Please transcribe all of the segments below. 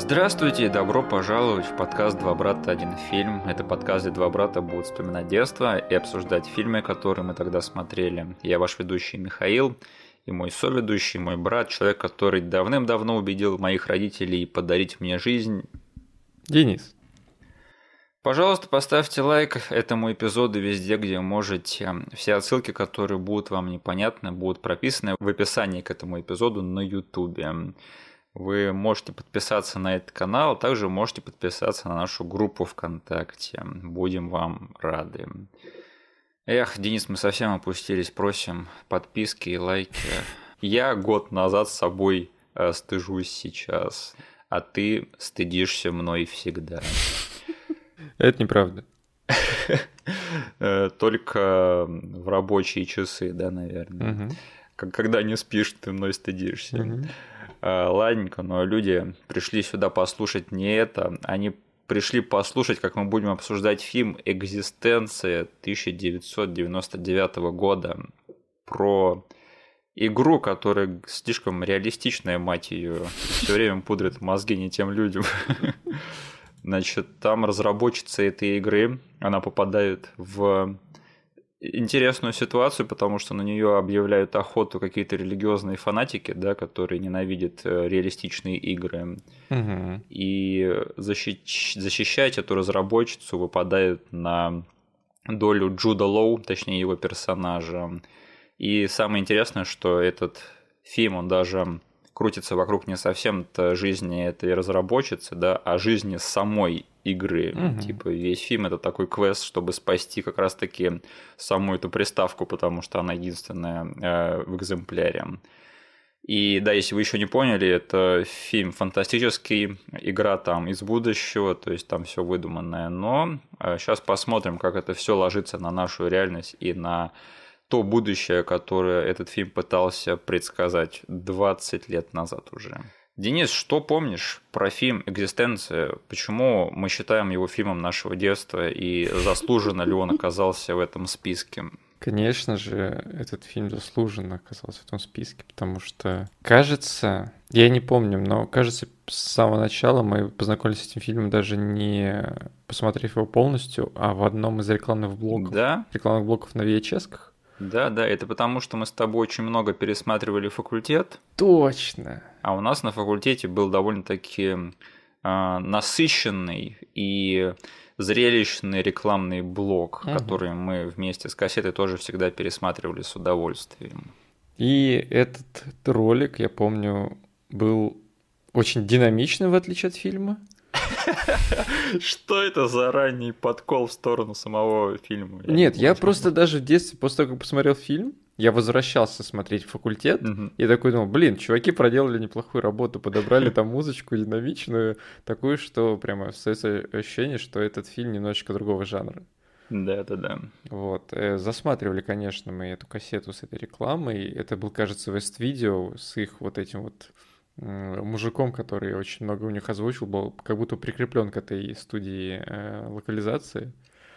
Здравствуйте и добро пожаловать в подкаст «Два брата. Один фильм». Это подкаст, где два брата будут вспоминать детство и обсуждать фильмы, которые мы тогда смотрели. Я ваш ведущий Михаил, и мой соведущий, мой брат, человек, который давным-давно убедил моих родителей подарить мне жизнь. Денис. Пожалуйста, поставьте лайк этому эпизоду везде, где можете. Все отсылки, которые будут вам непонятны, будут прописаны в описании к этому эпизоду на YouTube. Вы можете подписаться на этот канал, а также можете подписаться на нашу группу ВКонтакте. Будем вам рады. Эх, Денис, мы совсем опустились. Просим подписки и лайки. Я год назад с собой э, стыжусь сейчас, а ты стыдишься мной всегда. Это неправда. Э, только в рабочие часы, да, наверное. Когда не спишь, ты мной стыдишься. Угу. Ладненько, но люди пришли сюда послушать не это, они пришли послушать, как мы будем обсуждать фильм «Экзистенция» 1999 года про игру, которая слишком реалистичная, мать ее, все время пудрит мозги не тем людям. Значит, там разработчица этой игры, она попадает в интересную ситуацию, потому что на нее объявляют охоту какие-то религиозные фанатики, да, которые ненавидят э, реалистичные игры. Угу. И защищ... защищать эту разработчицу выпадает на долю Джуда Лоу, точнее его персонажа. И самое интересное, что этот фильм, он даже крутится вокруг не совсем-то жизни этой разработчицы, да, а жизни самой игры. Угу. Типа весь фильм это такой квест, чтобы спасти как раз-таки саму эту приставку, потому что она единственная э, в экземпляре. И да, если вы еще не поняли, это фильм фантастический, игра там из будущего, то есть там все выдуманное. Но э, сейчас посмотрим, как это все ложится на нашу реальность и на то будущее, которое этот фильм пытался предсказать 20 лет назад уже. Денис, что помнишь про фильм «Экзистенция»? Почему мы считаем его фильмом нашего детства и заслуженно ли он оказался в этом списке? Конечно же, этот фильм заслуженно оказался в этом списке, потому что, кажется, я не помню, но кажется, с самого начала мы познакомились с этим фильмом даже не посмотрев его полностью, а в одном из рекламных блоков. Да? Рекламных блоков на VHS-ках. Да, да, это потому, что мы с тобой очень много пересматривали факультет. Точно. А у нас на факультете был довольно-таки э, насыщенный и зрелищный рекламный блок, угу. который мы вместе с кассетой тоже всегда пересматривали с удовольствием. И этот ролик, я помню, был очень динамичный, в отличие от фильма. Что это за ранний подкол в сторону самого фильма? Нет, я просто даже в детстве, после того, как посмотрел фильм, я возвращался смотреть факультет, и такой думал, блин, чуваки проделали неплохую работу, подобрали там музычку динамичную, такую, что прямо остается ощущение, что этот фильм немножечко другого жанра. Да, да, да. Вот. Э, засматривали, конечно, мы эту кассету с этой рекламой. Это был, кажется, West Video с их вот этим вот мужиком, который очень много у них озвучил, был как будто прикреплен к этой студии э, локализации.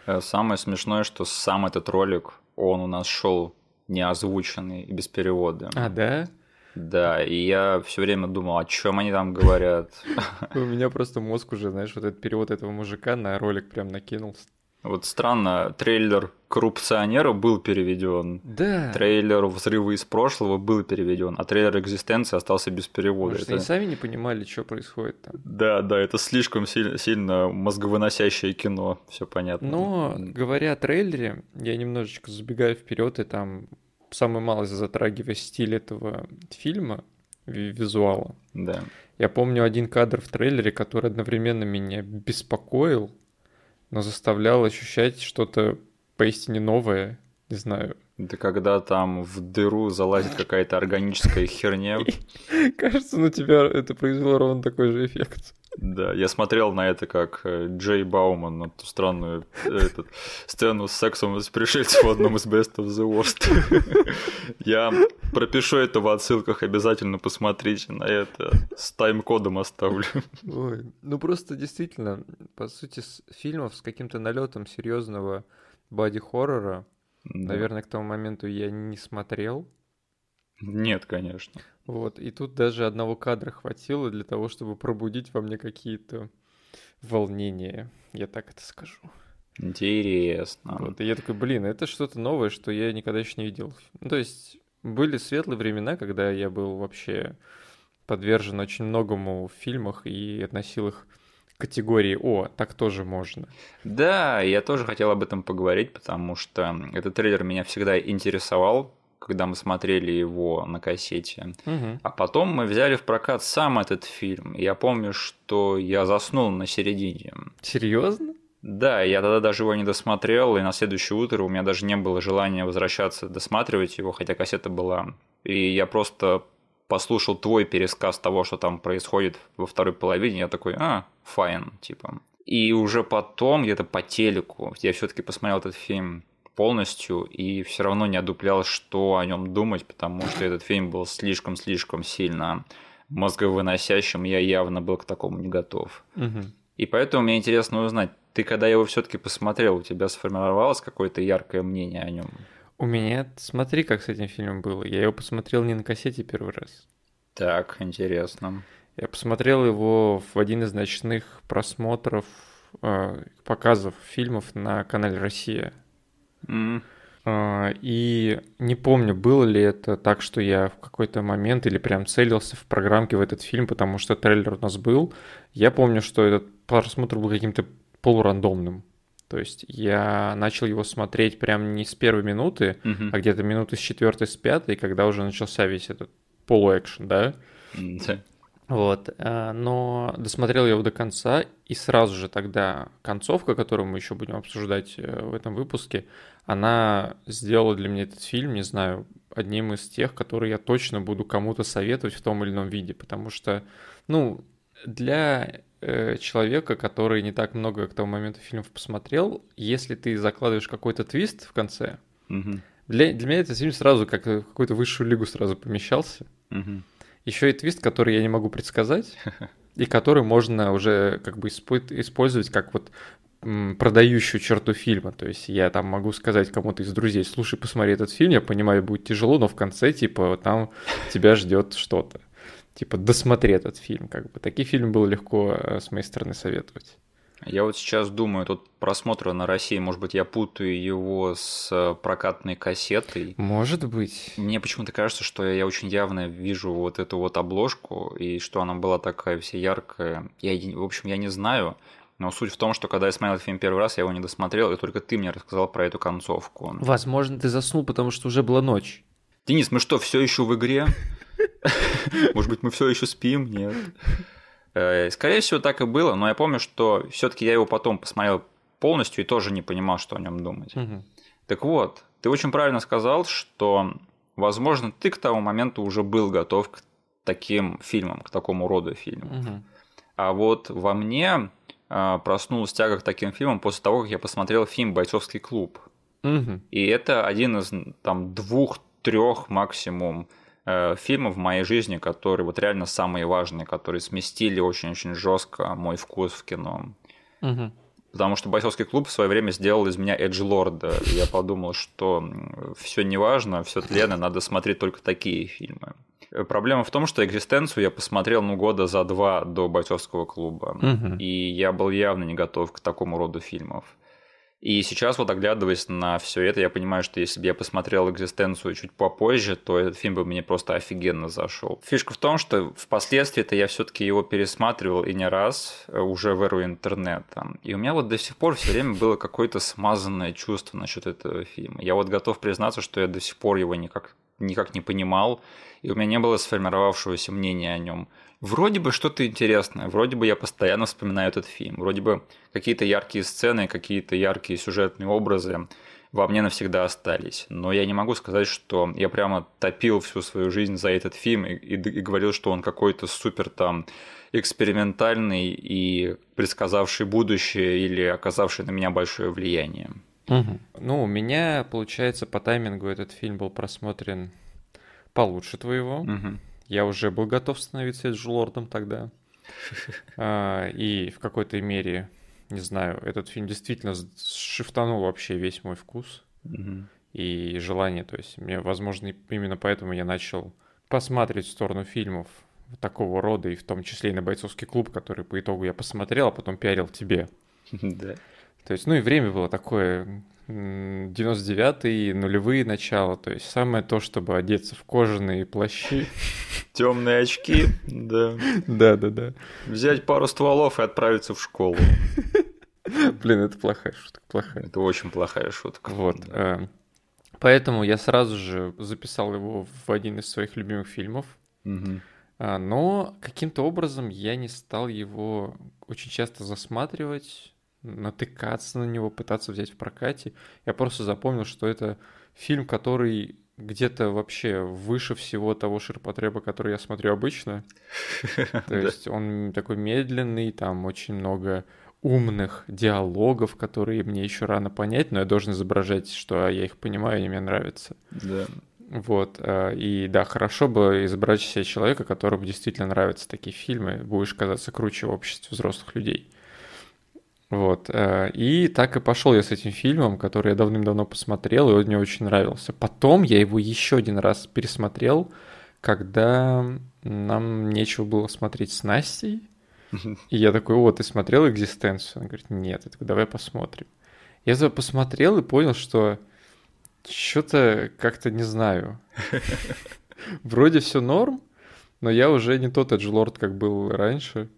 Э, самое смешное, что сам этот ролик, он у нас шел не озвученный и без перевода. А, да? Да, и я все время думал, о чем они там говорят. У меня просто мозг уже, знаешь, вот этот перевод этого мужика на ролик прям накинулся. Вот странно, трейлер коррупционера был переведен. Да. Трейлер взрыва из прошлого был переведен, а трейлер экзистенции остался без перевода. Может, это... они сами не понимали, что происходит там. Да, да, это слишком сильно, сильно мозговыносящее кино, все понятно. Но говоря о трейлере, я немножечко забегаю вперед и там самый малость затрагивая стиль этого фильма, визуала. Да. Я помню один кадр в трейлере, который одновременно меня беспокоил, но заставлял ощущать что-то поистине новое, не знаю. Это когда там в дыру залазит какая-то органическая херня. Кажется, на тебя это произвело ровно такой же эффект. Да, я смотрел на это как э, Джей Бауман, на ту странную этот, сцену с сексом из пришельцев в одном из Best of the Worst. Я пропишу это в отсылках, обязательно посмотрите на это. С тайм-кодом оставлю. Ой, ну просто действительно, по сути, с фильмов с каким-то налетом серьезного боди-хоррора, да. наверное, к тому моменту я не смотрел. Нет, конечно. Вот, и тут даже одного кадра хватило для того, чтобы пробудить во мне какие-то волнения, я так это скажу. Интересно. Вот, и я такой, блин, это что-то новое, что я никогда еще не видел. Ну, то есть были светлые времена, когда я был вообще подвержен очень многому в фильмах и относил их к категории «О, так тоже можно». Да, я тоже хотел об этом поговорить, потому что этот трейлер меня всегда интересовал, когда мы смотрели его на кассете. Угу. А потом мы взяли в прокат сам этот фильм. Я помню, что я заснул на середине. Серьезно? Да, я тогда даже его не досмотрел, и на следующее утро у меня даже не было желания возвращаться досматривать его, хотя кассета была. И я просто послушал твой пересказ того, что там происходит во второй половине, я такой, а, файн, типа. И уже потом, где-то по телеку, я все-таки посмотрел этот фильм полностью и все равно не одуплял, что о нем думать, потому что этот фильм был слишком-слишком сильно мозговыносящим, я явно был к такому не готов. Угу. И поэтому мне интересно узнать, ты когда его все-таки посмотрел, у тебя сформировалось какое-то яркое мнение о нем? У меня, смотри, как с этим фильмом было. Я его посмотрел не на кассете первый раз. Так, интересно. Я посмотрел его в один из ночных просмотров, э, показов фильмов на канале «Россия». Mm. И не помню, было ли это так, что я в какой-то момент или прям целился в программке в этот фильм, потому что трейлер у нас был. Я помню, что этот просмотр был каким-то полурандомным. То есть я начал его смотреть прям не с первой минуты, Мгм. а где-то минуты с четвертой, с пятой, когда уже начался весь этот полуэкшен, да? Да. Вот, э, но досмотрел я его до конца, и сразу же тогда концовка, которую мы еще будем обсуждать э, в этом выпуске, она сделала для меня этот фильм, не знаю, одним из тех, которые я точно буду кому-то советовать в том или ином виде, потому что, ну, для э, человека, который не так много к тому моменту фильмов посмотрел, если ты закладываешь какой-то твист в конце, Мгм. для, для меня этот фильм сразу как в какую-то высшую лигу сразу помещался. Мгм. Еще и твист, который я не могу предсказать, и который можно уже как бы испо- использовать как вот продающую черту фильма. То есть я там могу сказать кому-то из друзей, слушай, посмотри этот фильм, я понимаю, будет тяжело, но в конце, типа, там тебя ждет что-то. Типа, досмотри этот фильм, как бы. Такие фильмы было легко э, с моей стороны советовать. Я вот сейчас думаю, тут просмотр на России, может быть, я путаю его с э, прокатной кассетой. Может быть. Мне почему-то кажется, что я очень явно вижу вот эту вот обложку, и что она была такая вся яркая. Я, в общем, я не знаю, но суть в том, что когда я смотрел этот фильм первый раз, я его не досмотрел, и только ты мне рассказал про эту концовку. Возможно, ты заснул, потому что уже была ночь. Денис, мы что, все еще в игре? Может быть, мы все еще спим? Нет. Э, Скорее всего, так и было, но я помню, что все-таки я его потом посмотрел полностью и тоже не понимал, что о нем думать. Мгм. Так вот, ты очень правильно сказал, что, возможно, ты к тому моменту уже был готов к таким фильмам, к такому роду фильмам. Мгм. А вот во мне а, проснулась тяга к таким фильмам после того, как я посмотрел фильм «Бойцовский клуб». Мгм. И это один из там двух-трех максимум э, фильмов в моей жизни, которые вот реально самые важные, которые сместили очень-очень жестко мой вкус в кино. Мгм. Потому что бойцовский клуб в свое время сделал из меня Эдж Лорда. Я подумал, что все не важно, все тленно, надо смотреть только такие фильмы. Э, Проблема в том, что экзистенцию я посмотрел ну года за два до бойцовского клуба. Мгм. И я был явно не готов к такому роду фильмов. И сейчас вот оглядываясь на все это, я понимаю, что если бы я посмотрел экзистенцию чуть попозже, то этот фильм бы мне просто офигенно зашел. Фишка в том, что впоследствии-то я все-таки его пересматривал и не раз э, уже в эру интернета. И у меня вот до сих пор все время было какое-то смазанное чувство насчет этого фильма. Я вот готов признаться, что я до сих пор его никак, никак не понимал, и у меня не было сформировавшегося мнения о нем. Вроде бы что-то интересное, вроде бы я постоянно вспоминаю этот фильм, вроде бы какие-то яркие сцены, какие-то яркие сюжетные образы во мне навсегда остались. Но я не могу сказать, что я прямо топил всю свою жизнь за этот фильм и, и- и говорил, что он какой-то супер там экспериментальный и предсказавший будущее или оказавший на меня большое влияние. Мгм. Ну, у меня, получается, по таймингу этот фильм был просмотрен получше твоего. Мгм. Я уже был готов становиться Эджлордом тогда. А, И в какой-то мере, не знаю, этот фильм действительно шифтанул вообще весь мой вкус и желание. То есть, мне, возможно, именно поэтому я начал посмотреть в сторону фильмов такого рода, и в том числе и на бойцовский клуб, который по итогу я посмотрел, а потом пиарил тебе. Да. То есть, ну и время было такое 99-е, нулевые начала, то есть самое то, чтобы одеться в кожаные плащи. Темные очки, да. Да, да, да. Взять пару стволов и отправиться в школу. Блин, это плохая шутка, плохая. Это очень плохая шутка. Вот. Да. Э, поэтому я сразу же записал его в один из своих любимых фильмов. Угу. Но каким-то образом я не стал его очень часто засматривать натыкаться на него, пытаться взять в прокате. Я просто запомнил, что это фильм, который где-то вообще выше всего того ширпотреба, который я смотрю обычно. То есть он такой медленный, там очень много умных диалогов, которые мне еще рано понять, но я должен изображать, что я их понимаю, и мне нравятся. Да. Вот, э, и да, хорошо бы изображать себе человека, которому действительно нравятся такие фильмы, будешь казаться круче в обществе взрослых людей. Вот. Э, и так и пошел я с этим фильмом, который я давным-давно посмотрел, и он мне очень нравился. Потом я его еще один раз пересмотрел, когда нам нечего было смотреть с Настей. И я такой, о, ты смотрел «Экзистенцию»? Она говорит, нет. Я такой, давай посмотрим. Я это посмотрел и понял, что что-то как-то не знаю. Вроде все норм, но я уже не тот Эджлорд, как был раньше.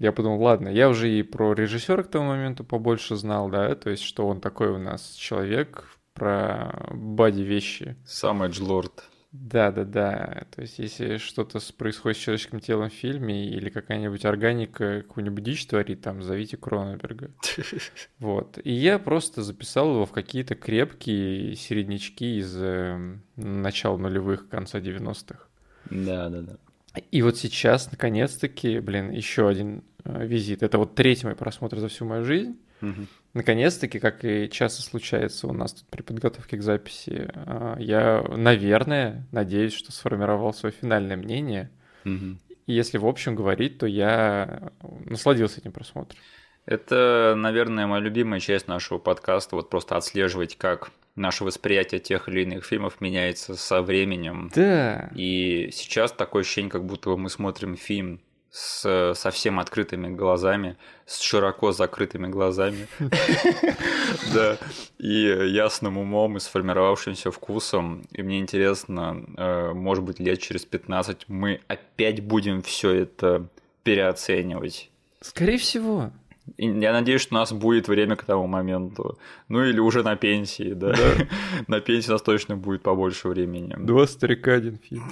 Я подумал, ладно, я уже и про режиссера к тому моменту побольше знал, да, то есть, что он такой у нас человек про бади вещи. Сам Эджлорд. Да, да, да. То есть, если что-то происходит с человеческим телом в фильме или какая-нибудь органика какую-нибудь дичь творит, там, зовите Кроненберга. Вот. И я просто записал его в какие-то крепкие середнячки из э, начала нулевых, конца 90-х. Да, да, да. И вот сейчас, наконец-таки, блин, еще один визит. Это вот третий мой просмотр за всю мою жизнь. Угу. Наконец-таки, как и часто случается у нас тут при подготовке к записи, э, я, наверное, надеюсь, что сформировал свое финальное мнение. Угу. И если в общем говорить, то я насладился этим просмотром. Это, наверное, моя любимая часть нашего подкаста, вот просто отслеживать, как наше восприятие тех или иных фильмов меняется со временем. Да. И сейчас такое ощущение, как будто мы смотрим фильм с совсем открытыми глазами, с широко закрытыми глазами, да, и ясным умом, и сформировавшимся вкусом. И мне интересно, э, может быть, лет через 15 мы опять будем все это переоценивать. Скорее всего. Я надеюсь, что у нас будет время к тому моменту. Ну или уже на пенсии, да. да. на пенсии у нас точно будет побольше времени. Два старика, один фильм.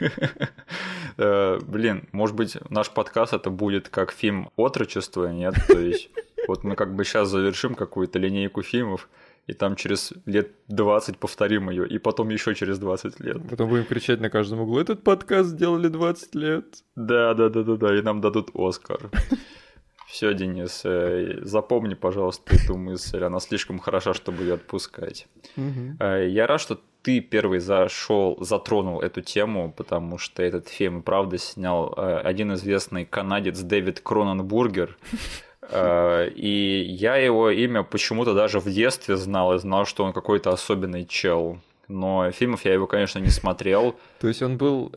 Э, блин, может быть, наш подкаст это будет как фильм отрочества, нет? То есть, вот мы как бы сейчас завершим какую-то линейку фильмов, и там через лет 20 повторим ее, и потом еще через 20 лет. Потом будем кричать на каждом углу, этот подкаст сделали 20 лет. Да, да, да, да, да, и нам дадут Оскар. Все, Денис, э, запомни, пожалуйста, эту мысль. Она слишком хороша, чтобы ее отпускать. Угу. Я рад, что ты первый зашел, затронул эту тему, потому что этот фильм, правда, снял э, один известный канадец Дэвид Кроненбургер. И я его имя почему-то даже в детстве знал и знал, что он какой-то особенный чел. Но фильмов я его, конечно, не смотрел. То есть он был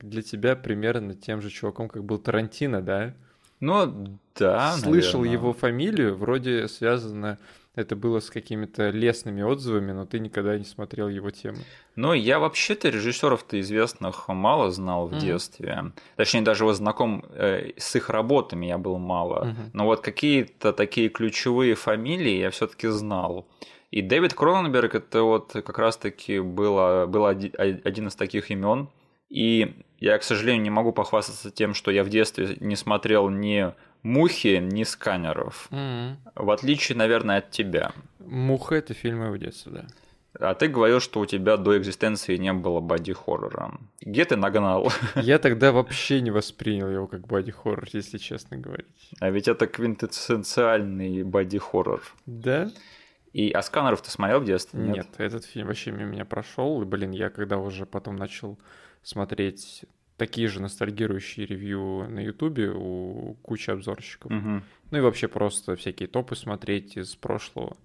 для тебя примерно тем же чуваком, как был Тарантино, да? Ну, да, Слышал наверное. его фамилию, вроде связано это было с какими-то лесными отзывами, но ты никогда не смотрел его темы. Ну, я вообще-то режиссеров-то известных мало знал в mm-hmm. детстве. Точнее, даже вот знаком э, с их работами я был мало. Mm-hmm. Но вот какие-то такие ключевые фамилии я все-таки знал. И Дэвид Кроненберг это вот как раз-таки было, был один из таких имен. И я, к сожалению, не могу похвастаться тем, что я в детстве не смотрел ни мухи, ни сканеров. Mm-hmm. В отличие, наверное, от тебя. Муха это фильмы в детстве, да. А ты говорил, что у тебя до экзистенции не было боди-хоррора. Где ты нагнал? Я тогда вообще не воспринял его как боди-хоррор, если честно говорить. А ведь это квинтэссенциальный боди-хоррор. Да? И а сканеров ты смотрел в детстве? Нет, нет этот фильм вообще мимо меня прошел. И, блин, я когда уже потом начал смотреть такие же ностальгирующие ревью на Ютубе у кучи обзорщиков. Угу. Ну и вообще просто всякие топы смотреть из прошлого.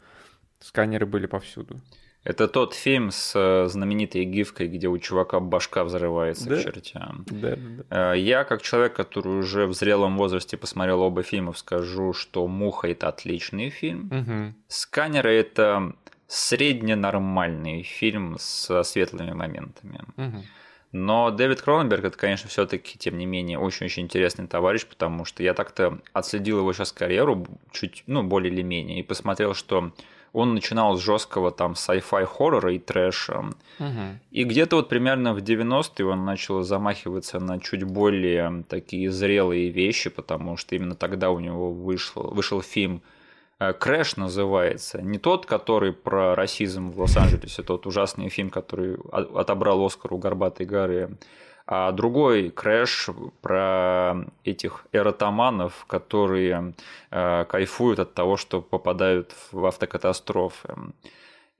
Сканеры были повсюду. Это тот фильм с э, знаменитой гифкой, где у чувака башка взрывается да? к чертям. Да, да. Э, я, как человек, который уже в зрелом возрасте посмотрел оба фильма, скажу, что «Муха» — это отличный фильм. Угу. «Сканеры» — это средненормальный фильм со светлыми моментами. Угу. Но Дэвид Кроненберг это, конечно, все-таки, тем не менее, очень-очень интересный товарищ, потому что я так-то отследил его сейчас карьеру чуть, ну, более или менее, и посмотрел, что он начинал с жесткого там sci-fi хоррора и трэша. Угу. И где-то вот примерно в 90-е он начал замахиваться на чуть более такие зрелые вещи, потому что именно тогда у него вышел, вышел фильм Crash называется. Не тот, который про расизм в Лос-Анджелесе, тот ужасный фильм, который отобрал Оскар у Горбатой горы, а другой Crash про этих эротоманов, которые э, кайфуют от того, что попадают в автокатастрофы.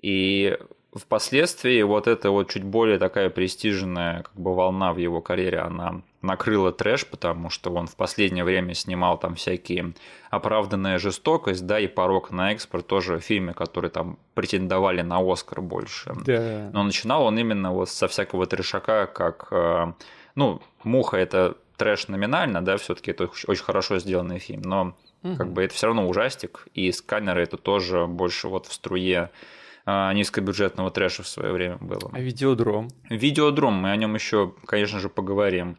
И впоследствии вот эта вот чуть более такая престижная как бы волна в его карьере, она накрыла трэш, потому что он в последнее время снимал там всякие оправданная жестокость, да, и порог на экспорт, тоже фильмы, которые там претендовали на Оскар больше. Да. Но начинал он именно вот со всякого трешака, как, э, ну, «Муха» — это трэш номинально, да, все таки это очень хорошо сделанный фильм, но угу. как бы это все равно ужастик, и «Сканеры» — это тоже больше вот в струе а, низкобюджетного трэша в свое время было. А видеодром? Видеодром, мы о нем еще, конечно же, поговорим.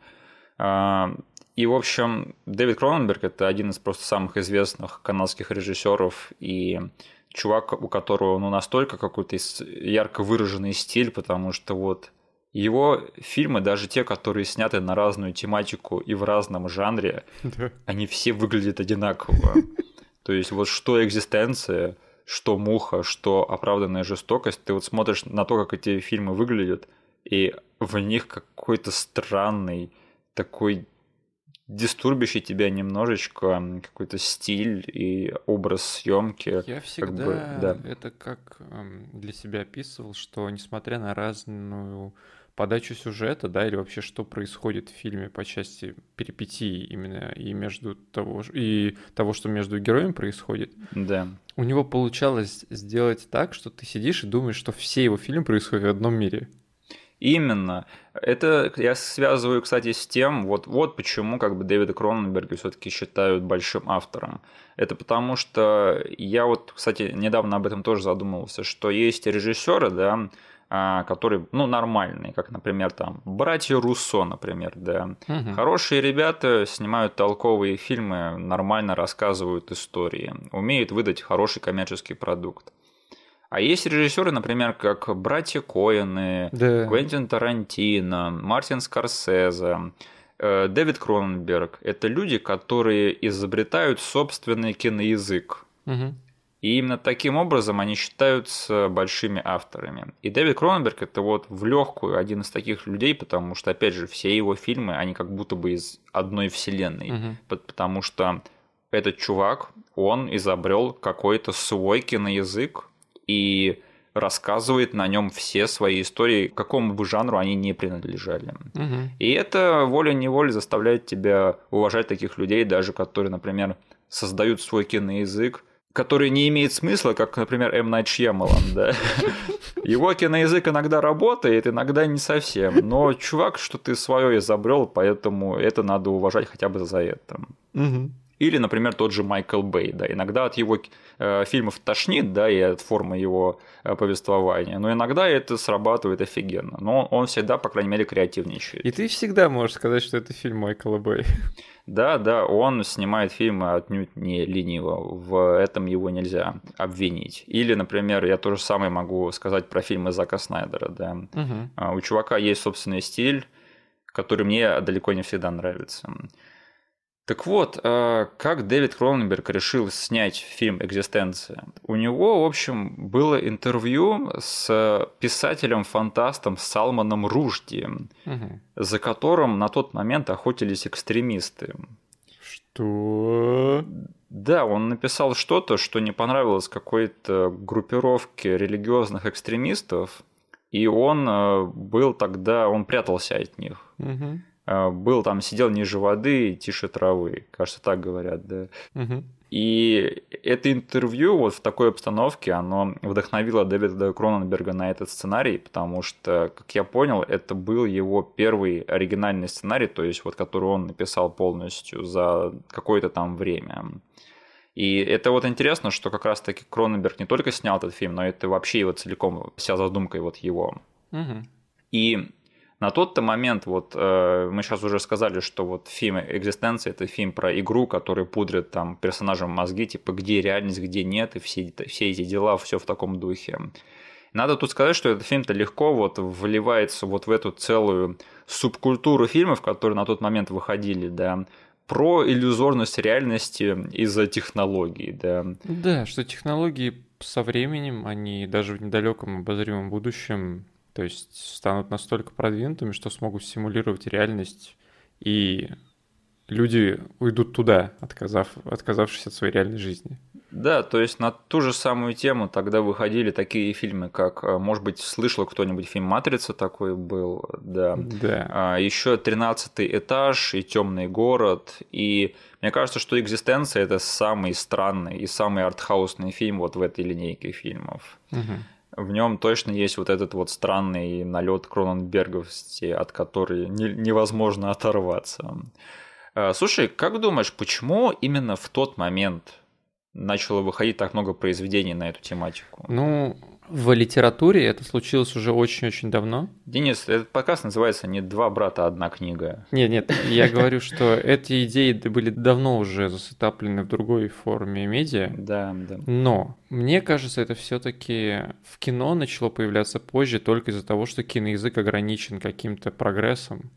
А, и, в общем, Дэвид Кроненберг – это один из просто самых известных канадских режиссеров и чувак, у которого ну, настолько какой-то ярко выраженный стиль, потому что вот его фильмы, даже те, которые сняты на разную тематику и в разном жанре, они все выглядят одинаково. То есть вот что экзистенция, что муха, что оправданная жестокость, ты вот смотришь на то, как эти фильмы выглядят, и в них какой-то странный такой дистурбящий тебя немножечко какой-то стиль и образ съемки. Я всегда как бы, да. это как эм, для себя описывал, что несмотря на разную подачу сюжета, да, или вообще что происходит в фильме по части перипетий именно и между того, и того, что между героями происходит. Да. У него получалось сделать так, что ты сидишь и думаешь, что все его фильмы происходят в одном мире. Именно. Это я связываю, кстати, с тем, вот, вот почему как бы Дэвида Кроненберга все-таки считают большим автором. Это потому что я вот, кстати, недавно об этом тоже задумывался, что есть режиссеры, да, а, которые, ну, нормальные, как, например, там, братья Руссо, например, да. Угу. Хорошие ребята снимают толковые фильмы, нормально рассказывают истории, умеют выдать хороший коммерческий продукт. А есть режиссеры, например, как братья Коэны, да. Квентин Тарантино, Мартин Скорсезе, э, Дэвид Кроненберг. Это люди, которые изобретают собственный киноязык. Угу. И именно таким образом они считаются большими авторами. И Дэвид Кроненберг это вот в легкую один из таких людей, потому что, опять же, все его фильмы, они как будто бы из одной вселенной. Угу. Потому что этот чувак, он изобрел какой-то свой киноязык, и рассказывает на нем все свои истории, какому бы жанру они не принадлежали. Угу. И это волей-неволей заставляет тебя уважать таких людей, даже которые, например, создают свой киноязык, который не имеет смысла, как, например, М. Найт Шьямалан, да. Его киноязык иногда работает, иногда не совсем. Но, чувак, что ты свое изобрел, поэтому это надо уважать хотя бы за это. Угу. Или, например, тот же Майкл Бэй, да, иногда от его фильмов тошнит, да, и от формы его э, повествования, но иногда это срабатывает офигенно, но он всегда, по крайней мере, креативничает. И ты всегда можешь сказать, что это фильм Майкла Бэй. Да, да, он снимает фильмы отнюдь не лениво, в этом его нельзя обвинить. Или, например, я то же самое могу сказать про фильмы Зака Снайдера, да. Угу. У чувака есть собственный стиль, который мне далеко не всегда нравится. Так вот, э, как Дэвид Кроненберг решил снять фильм «Экзистенция»? У него, в общем, было интервью с писателем-фантастом Салманом Ружди, угу. за которым на тот момент охотились экстремисты. Что? Да, он написал что-то, что не понравилось какой-то группировке религиозных экстремистов, и он э, был тогда, он прятался от них. Угу. А, был там, сидел ниже воды, тише травы. Кажется, так говорят, да. Угу. И это интервью вот в такой обстановке, оно вдохновило Дэвида Кроненберга на этот сценарий, потому что, как я понял, это был его первый оригинальный сценарий, то есть вот который он написал полностью за какое-то там время. И это вот интересно, что как раз-таки Кроненберг не только снял этот фильм, но это вообще его целиком, вся задумка вот его. Угу. И на тот-то момент, вот э, мы сейчас уже сказали, что вот фильм «Экзистенция» — это фильм про игру, который пудрит там персонажам мозги, типа где реальность, где нет, и все, все эти дела, все в таком духе. Надо тут сказать, что этот фильм-то легко вот вливается вот в эту целую субкультуру фильмов, которые на тот момент выходили, да, про иллюзорность реальности из-за технологий, да. Да, что технологии со временем, они даже в недалеком обозримом будущем то есть станут настолько продвинутыми, что смогут симулировать реальность, и люди уйдут туда, отказав, отказавшись от своей реальной жизни. Да, то есть на ту же самую тему тогда выходили такие фильмы, как, э, может быть, слышал кто-нибудь фильм Матрица такой был, да. Да. А, еще тринадцатый этаж и темный город. И мне кажется, что экзистенция это самый странный и самый артхаусный фильм вот в этой линейке фильмов. Угу в нем точно есть вот этот вот странный налет Кроненберговости, от которой не, невозможно оторваться. Э, слушай, как думаешь, почему именно в тот момент начало выходить так много произведений на эту тематику? Ну, в литературе это случилось уже очень-очень давно. Денис, этот подкаст называется не «Два брата, одна книга». Нет, нет, я говорю, что эти идеи были давно уже засетаплены в другой форме медиа. Да, да. Но мне кажется, это все таки в кино начало появляться позже только из-за того, что киноязык ограничен каким-то прогрессом.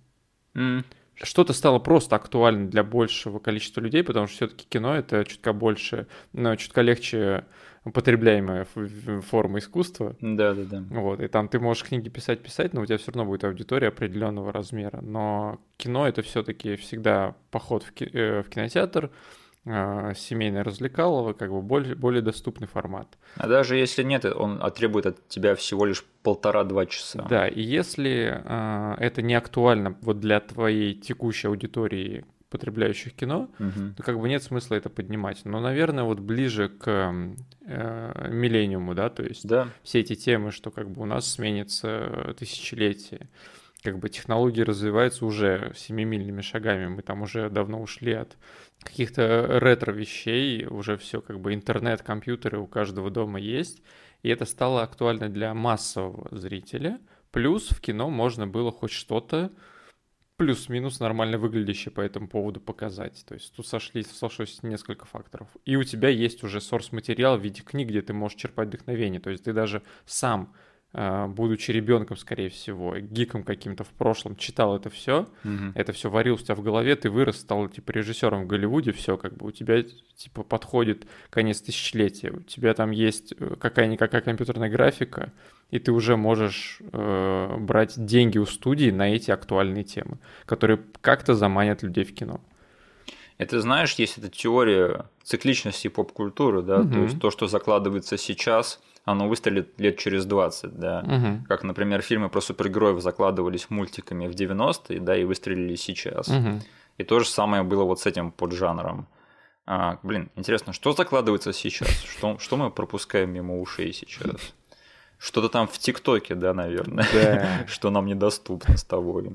Mm. Что-то стало просто актуально для большего количества людей, потому что все-таки кино это чутка больше, но ну, чутка легче употребляемая форма искусства. Да, да, да. Вот, и там ты можешь книги писать, писать, но у тебя все равно будет аудитория определенного размера. Но кино это все-таки всегда поход в, ки- э, в кинотеатр, э, семейное развлекалово, как бы более, более доступный формат. А даже если нет, он требует от тебя всего лишь полтора-два часа. Да, и если э, это не актуально вот для твоей текущей аудитории, потребляющих кино, угу. то как бы нет смысла это поднимать. Но, наверное, вот ближе к э, миллениуму, да, то есть да. все эти темы, что как бы у нас сменится тысячелетие, как бы технологии развиваются уже семимильными шагами, мы там уже давно ушли от каких-то ретро-вещей, уже все как бы интернет, компьютеры у каждого дома есть, и это стало актуально для массового зрителя, плюс в кино можно было хоть что-то плюс-минус нормально выглядящее по этому поводу показать. То есть тут сошли, сошлось несколько факторов. И у тебя есть уже сорс-материал в виде книг, где ты можешь черпать вдохновение. То есть ты даже сам а, будучи ребенком, скорее всего, гиком каким-то в прошлом, читал это все, угу. это все варил у тебя в голове, ты вырос, стал типа режиссером в Голливуде, все как бы у тебя типа подходит конец тысячелетия, у тебя там есть э, какая-никакая компьютерная графика, и ты уже можешь э, брать деньги у студии на эти актуальные темы, которые как-то заманят людей в кино. Это знаешь, есть эта теория цикличности поп-культуры, да, угу. то есть то, что закладывается сейчас – оно выстрелит лет через 20, да. Угу. Как, например, фильмы про супергероев закладывались мультиками в 90-е, да, и выстрелили сейчас. Угу. И то же самое было вот с этим поджанром. А, блин, интересно, что закладывается сейчас? Что, что мы пропускаем мимо ушей сейчас? Что-то там в ТикТоке, да, наверное, да. что нам недоступно с тобой.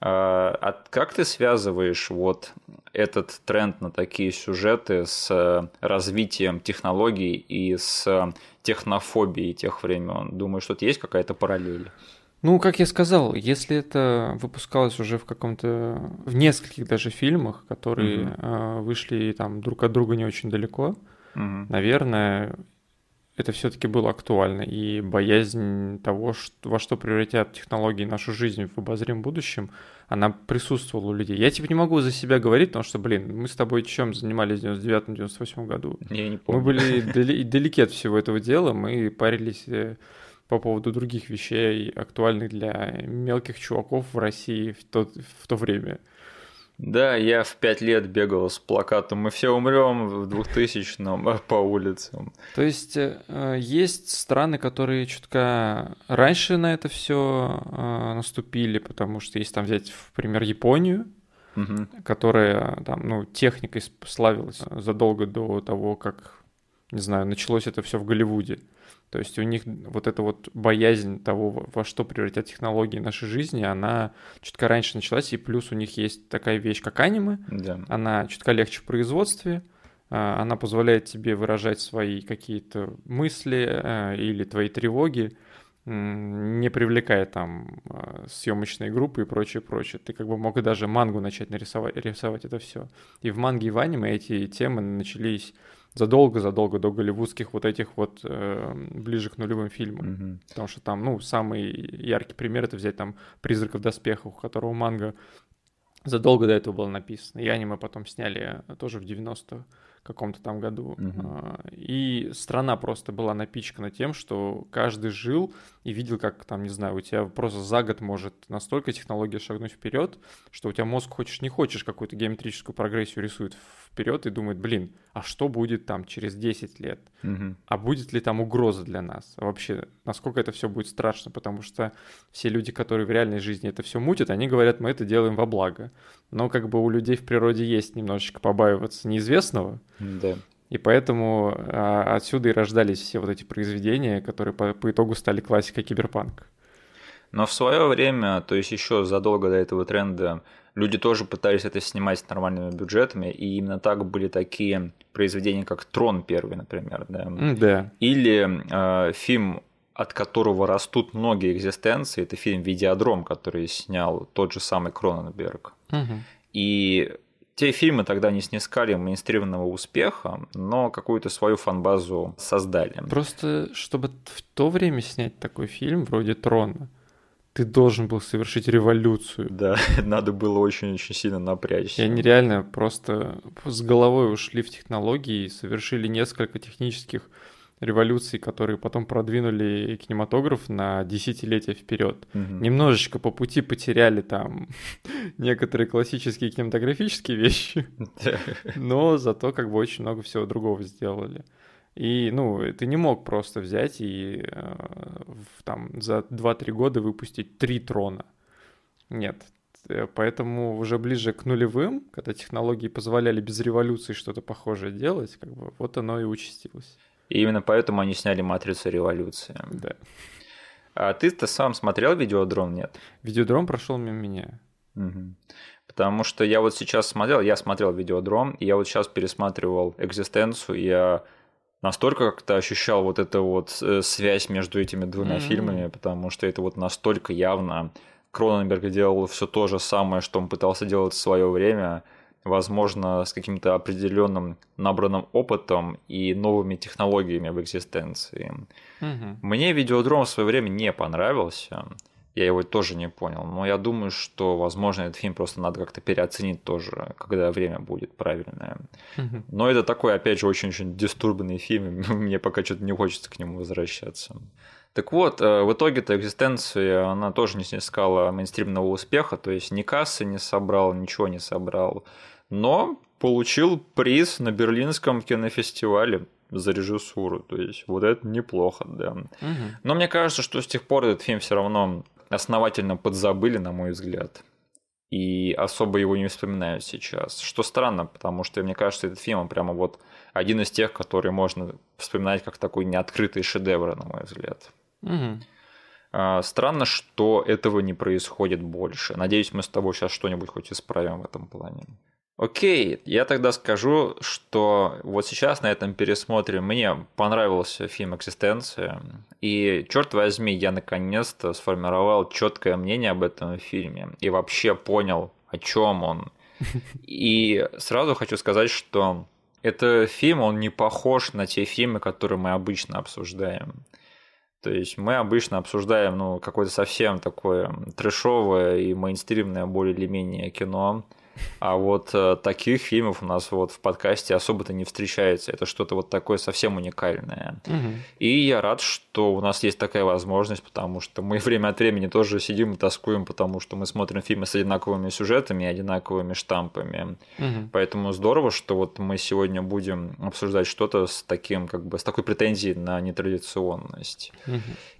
А, а как ты связываешь вот этот тренд на такие сюжеты с э, развитием технологий и с технофобией тех времен? Думаю, что тут есть какая-то параллель? Ну, как я сказал, если это выпускалось уже в каком-то, в нескольких даже фильмах, которые э, вышли там друг от друга не очень далеко, угу. наверное, это все-таки было актуально. И боязнь того, что, во что превратят технологии нашу жизнь в обозримом будущем, она присутствовала у людей. Я типа не могу за себя говорить, потому что, блин, мы с тобой чем занимались в 99-98 году? Я не помню. Мы были дали- далеки от всего этого дела, мы парились э, по поводу других вещей, актуальных для мелких чуваков в России в то, в то время. Да, я в пять лет бегал с плакатом «Мы все умрем в 2000-м» по улицам. То есть э, есть страны, которые чутка раньше на это все э, наступили, потому что если там взять, в пример, Японию, угу. которая там, ну, техникой славилась задолго до того, как, не знаю, началось это все в Голливуде. То есть у них вот эта вот боязнь того, во что превратят технологии нашей жизни, она чутка раньше началась, и плюс у них есть такая вещь, как аниме. Да. Она чутка легче в производстве, а, она позволяет тебе выражать свои какие-то мысли э, или твои тревоги, не привлекая там а, съемочные группы и прочее, прочее. Ты как бы мог и даже мангу начать нарисовать, рисовать это все. И в манге и в аниме эти темы начались задолго-задолго до голливудских вот этих вот э, ближе к нулевым фильмам. Mm-hmm. Потому что там, ну, самый яркий пример это взять там «Призрак в доспехах», у которого манга задолго до этого было написано. И аниме потом сняли тоже в 90 каком-то там году. Угу. И страна просто была напичкана тем, что каждый жил и видел, как там, не знаю, у тебя просто за год может настолько технология шагнуть вперед, что у тебя мозг хочешь не хочешь какую-то геометрическую прогрессию рисует вперед и думает, блин, а что будет там через 10 лет? Угу. А будет ли там угроза для нас? А вообще, насколько это все будет страшно? Потому что все люди, которые в реальной жизни это все мутят, они говорят, мы это делаем во благо. Но как бы у людей в природе есть немножечко побаиваться неизвестного. Да. И поэтому а, отсюда и рождались все вот эти произведения, которые по, по итогу стали классикой киберпанка. Но в свое время, то есть еще задолго до этого тренда, люди тоже пытались это снимать с нормальными бюджетами, и именно так были такие произведения, как Трон первый, например, да. Да. Или э, фильм от которого растут многие экзистенции, это фильм «Видеодром», который снял тот же самый Кроненберг. Угу. И те фильмы тогда не снискали мейнстримного успеха, но какую-то свою фанбазу создали. Просто, чтобы в то время снять такой фильм вроде «Трона», ты должен был совершить революцию. Да, надо было очень-очень сильно напрячься. И они реально просто с головой ушли в технологии и совершили несколько технических революций, которые потом продвинули кинематограф на десятилетия вперед. Угу. Немножечко по пути потеряли там некоторые классические кинематографические вещи, но зато как бы очень много всего другого сделали. И, ну, ты не мог просто взять и э, там за 2-3 года выпустить три трона. Нет. Э, поэтому уже ближе к нулевым, когда технологии позволяли без революции что-то похожее делать, как бы вот оно и участилось. И именно поэтому они сняли «Матрицу революции». Да. А ты-то сам смотрел «Видеодром», нет? «Видеодром» прошел мимо меня. Угу. Потому что я вот сейчас смотрел, я смотрел «Видеодром», и я вот сейчас пересматривал «Экзистенцию», я настолько как-то ощущал вот эту вот э, связь между этими двумя mm-hmm. фильмами, потому что это вот настолько явно Кроненберг делал все то же самое, что он пытался делать в свое время – возможно, с каким-то определенным набранным опытом и новыми технологиями в экзистенции. Угу. Мне видеодром в свое время не понравился. Я его тоже не понял. Но я думаю, что, возможно, этот фильм просто надо как-то переоценить тоже, когда время будет правильное. Угу. Но это такой, опять же, очень-очень дистурбный фильм. Мне пока что-то не хочется к нему возвращаться. Так вот, э, в итоге-то экзистенция, она тоже не снискала мейнстримного успеха, то есть ни кассы не собрал, ничего не собрал, но получил приз на Берлинском кинофестивале за режиссуру, то есть вот это неплохо, да. Угу. Но мне кажется, что с тех пор этот фильм все равно основательно подзабыли, на мой взгляд. И особо его не вспоминают сейчас. Что странно, потому что мне кажется, этот фильм он прямо вот один из тех, которые можно вспоминать как такой неоткрытый шедевр, на мой взгляд. Угу. Странно, что этого не происходит больше. Надеюсь, мы с тобой сейчас что-нибудь хоть исправим в этом плане. Окей, я тогда скажу, что вот сейчас на этом пересмотре мне понравился фильм «Экзистенция», и, черт возьми, я наконец-то сформировал четкое мнение об этом фильме и вообще понял, о чем он. И сразу хочу сказать, что этот фильм, он не похож на те фильмы, которые мы обычно обсуждаем. То есть мы обычно обсуждаем ну, какое-то совсем такое трешовое и мейнстримное более или менее кино – а вот э, таких фильмов у нас вот в подкасте особо-то не встречается. Это что-то вот такое совсем уникальное. Угу. И я рад, что у нас есть такая возможность, потому что мы время от времени тоже сидим и тоскуем, потому что мы смотрим фильмы с одинаковыми сюжетами и одинаковыми штампами. Угу. Поэтому здорово, что вот мы сегодня будем обсуждать что-то с таким, как бы, с такой претензией на нетрадиционность.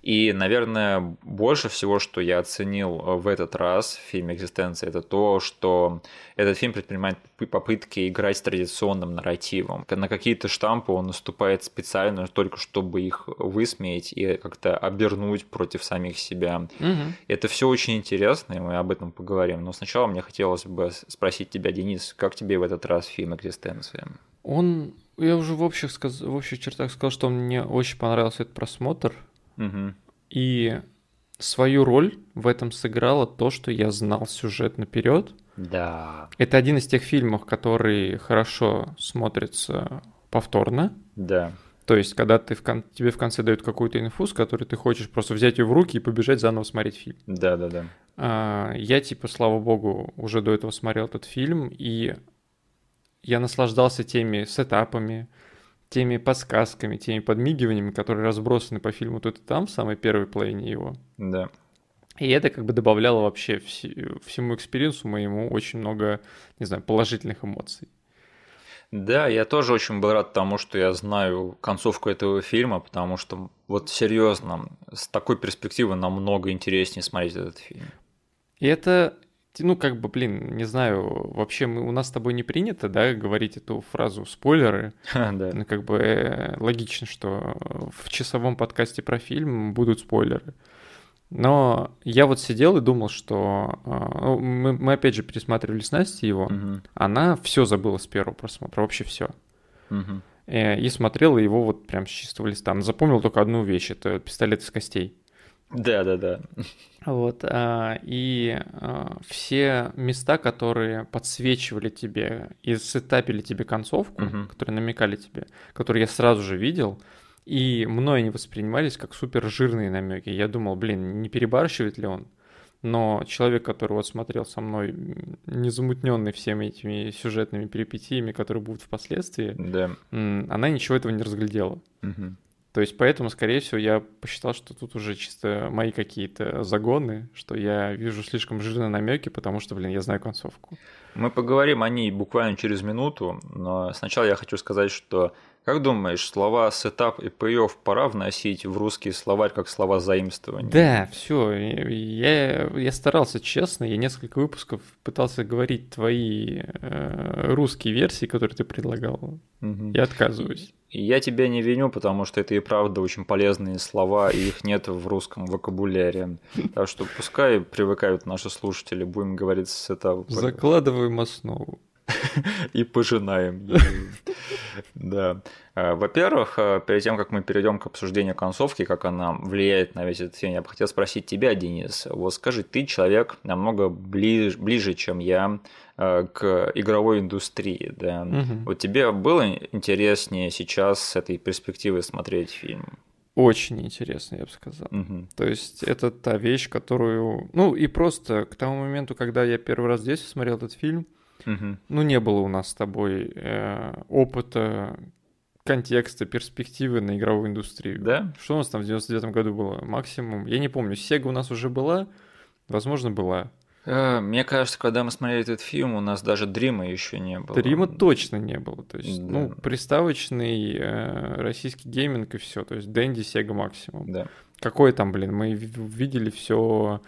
И, наверное, больше всего, что я оценил в этот раз в фильме «Экзистенция», это то, что этот фильм предпринимает попытки играть с традиционным нарративом. На какие-то штампы он наступает специально только чтобы их высмеять и как-то обернуть против самих себя. Угу. Это все очень интересно, и мы об этом поговорим. Но сначала мне хотелось бы спросить тебя, Денис, как тебе в этот раз фильм «Экзистенция»? Он, я уже в общих, сказ... в общих чертах сказал, что мне очень понравился этот просмотр. Угу. И свою роль в этом сыграло то, что я знал сюжет наперед. Да. Это один из тех фильмов, который хорошо смотрится повторно. Да. То есть, когда ты в кон... тебе в конце дают какую-то инфу, с которой ты хочешь просто взять ее в руки и побежать заново смотреть фильм. Да, да, да. А, я, типа, слава богу, уже до этого смотрел этот фильм, и я наслаждался теми setup ами, теми подсказками, теми подмигиваниями, которые разбросаны по фильму тут и там, в самой первой половине его. Да. И это как бы добавляло вообще вс- всему experience у моему очень много, не знаю, положительных эмоций. Да, я тоже очень был рад тому, что я знаю концовку этого фильма, потому что вот серьезно, с такой перспективы намного интереснее смотреть этот фильм. И это ну, как бы, блин, не знаю, вообще мы, у нас с тобой не принято, да, говорить эту фразу спойлеры. да. Ну, как бы э, логично, что в часовом подкасте про фильм будут спойлеры. Но я вот сидел и думал, что а, ну, мы, мы опять же пересматривали с Настей его, угу. она все забыла с первого просмотра, вообще все. Угу. И, и смотрела его вот прям с чистого листа. Она запомнила только одну вещь, это пистолет из костей. Да, да, да. Вот, а, и а, все места, которые подсвечивали тебе и сетапили тебе концовку, Мгм. которые намекали тебе, которые я сразу же видел, и мной они воспринимались как супер жирные намеки. Я думал, блин, не перебарщивает ли он? Но человек, который вот смотрел со мной, м, незамутненный всеми этими сюжетными перипетиями, которые будут впоследствии, Да. она ничего этого не разглядела. Мгм. То есть поэтому, скорее всего, я посчитал, что тут уже чисто мои какие-то загоны, что я вижу слишком жирные намеки, потому что, блин, я знаю концовку. Мы поговорим о ней буквально через минуту, но сначала я хочу сказать, что как думаешь, слова сетап и payoff пора вносить в русский словарь как слова заимствования? Да, все, я, я старался честно, я несколько выпусков пытался говорить твои э, русские версии, которые ты предлагал. Мгм. Я отказываюсь. Я тебя не виню, потому что это и правда очень полезные слова, и их нет в русском вокабуляре. Так что пускай привыкают наши слушатели, будем говорить с этого Закладываем основу. и пожинаем ее. Да. А, Во-первых, а, перед тем, как мы перейдем к обсуждению концовки, как она влияет на весь этот фильм, я бы хотел спросить тебя, Денис. Вот скажи, ты человек намного ближе, ближе чем я, а, к игровой индустрии, да? Вот тебе было интереснее сейчас с этой перспективы смотреть фильм? Очень интересно, я бы сказал. Мгм. То есть это та вещь, которую... Ну и просто к тому моменту, когда я первый раз детстве смотрел этот фильм, Ну не было у нас с тобой э, опыта, контекста, перспективы на игровую индустрию. Да? Что у нас там в 99 году было? Максимум? Я не помню. Сега у нас уже была? Возможно, была. Э, Мне кажется, когда мы смотрели этот фильм, у нас даже Дрима еще не было. Дрима точно не было. То есть, Да. ну, приставочный э, российский гейминг и все. То есть Dendy, Sega максимум. Да. Какой там, блин, мы видели все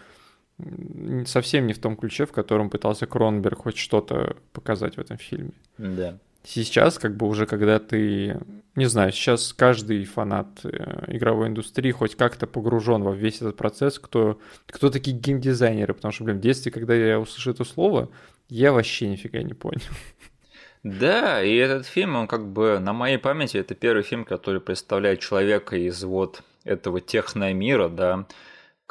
совсем не в том ключе, в котором пытался Кроненберг хоть что-то показать в этом фильме. Да. Сейчас, как бы уже когда ты, не знаю, сейчас каждый фанат э, игровой индустрии хоть как-то погружен во весь этот процесс, кто, кто такие геймдизайнеры, потому что, блин, в детстве, когда я услышал это слово, я вообще нифига не понял. Да, и этот фильм, он как бы на моей памяти, это первый фильм, который представляет человека из вот этого техномира, да,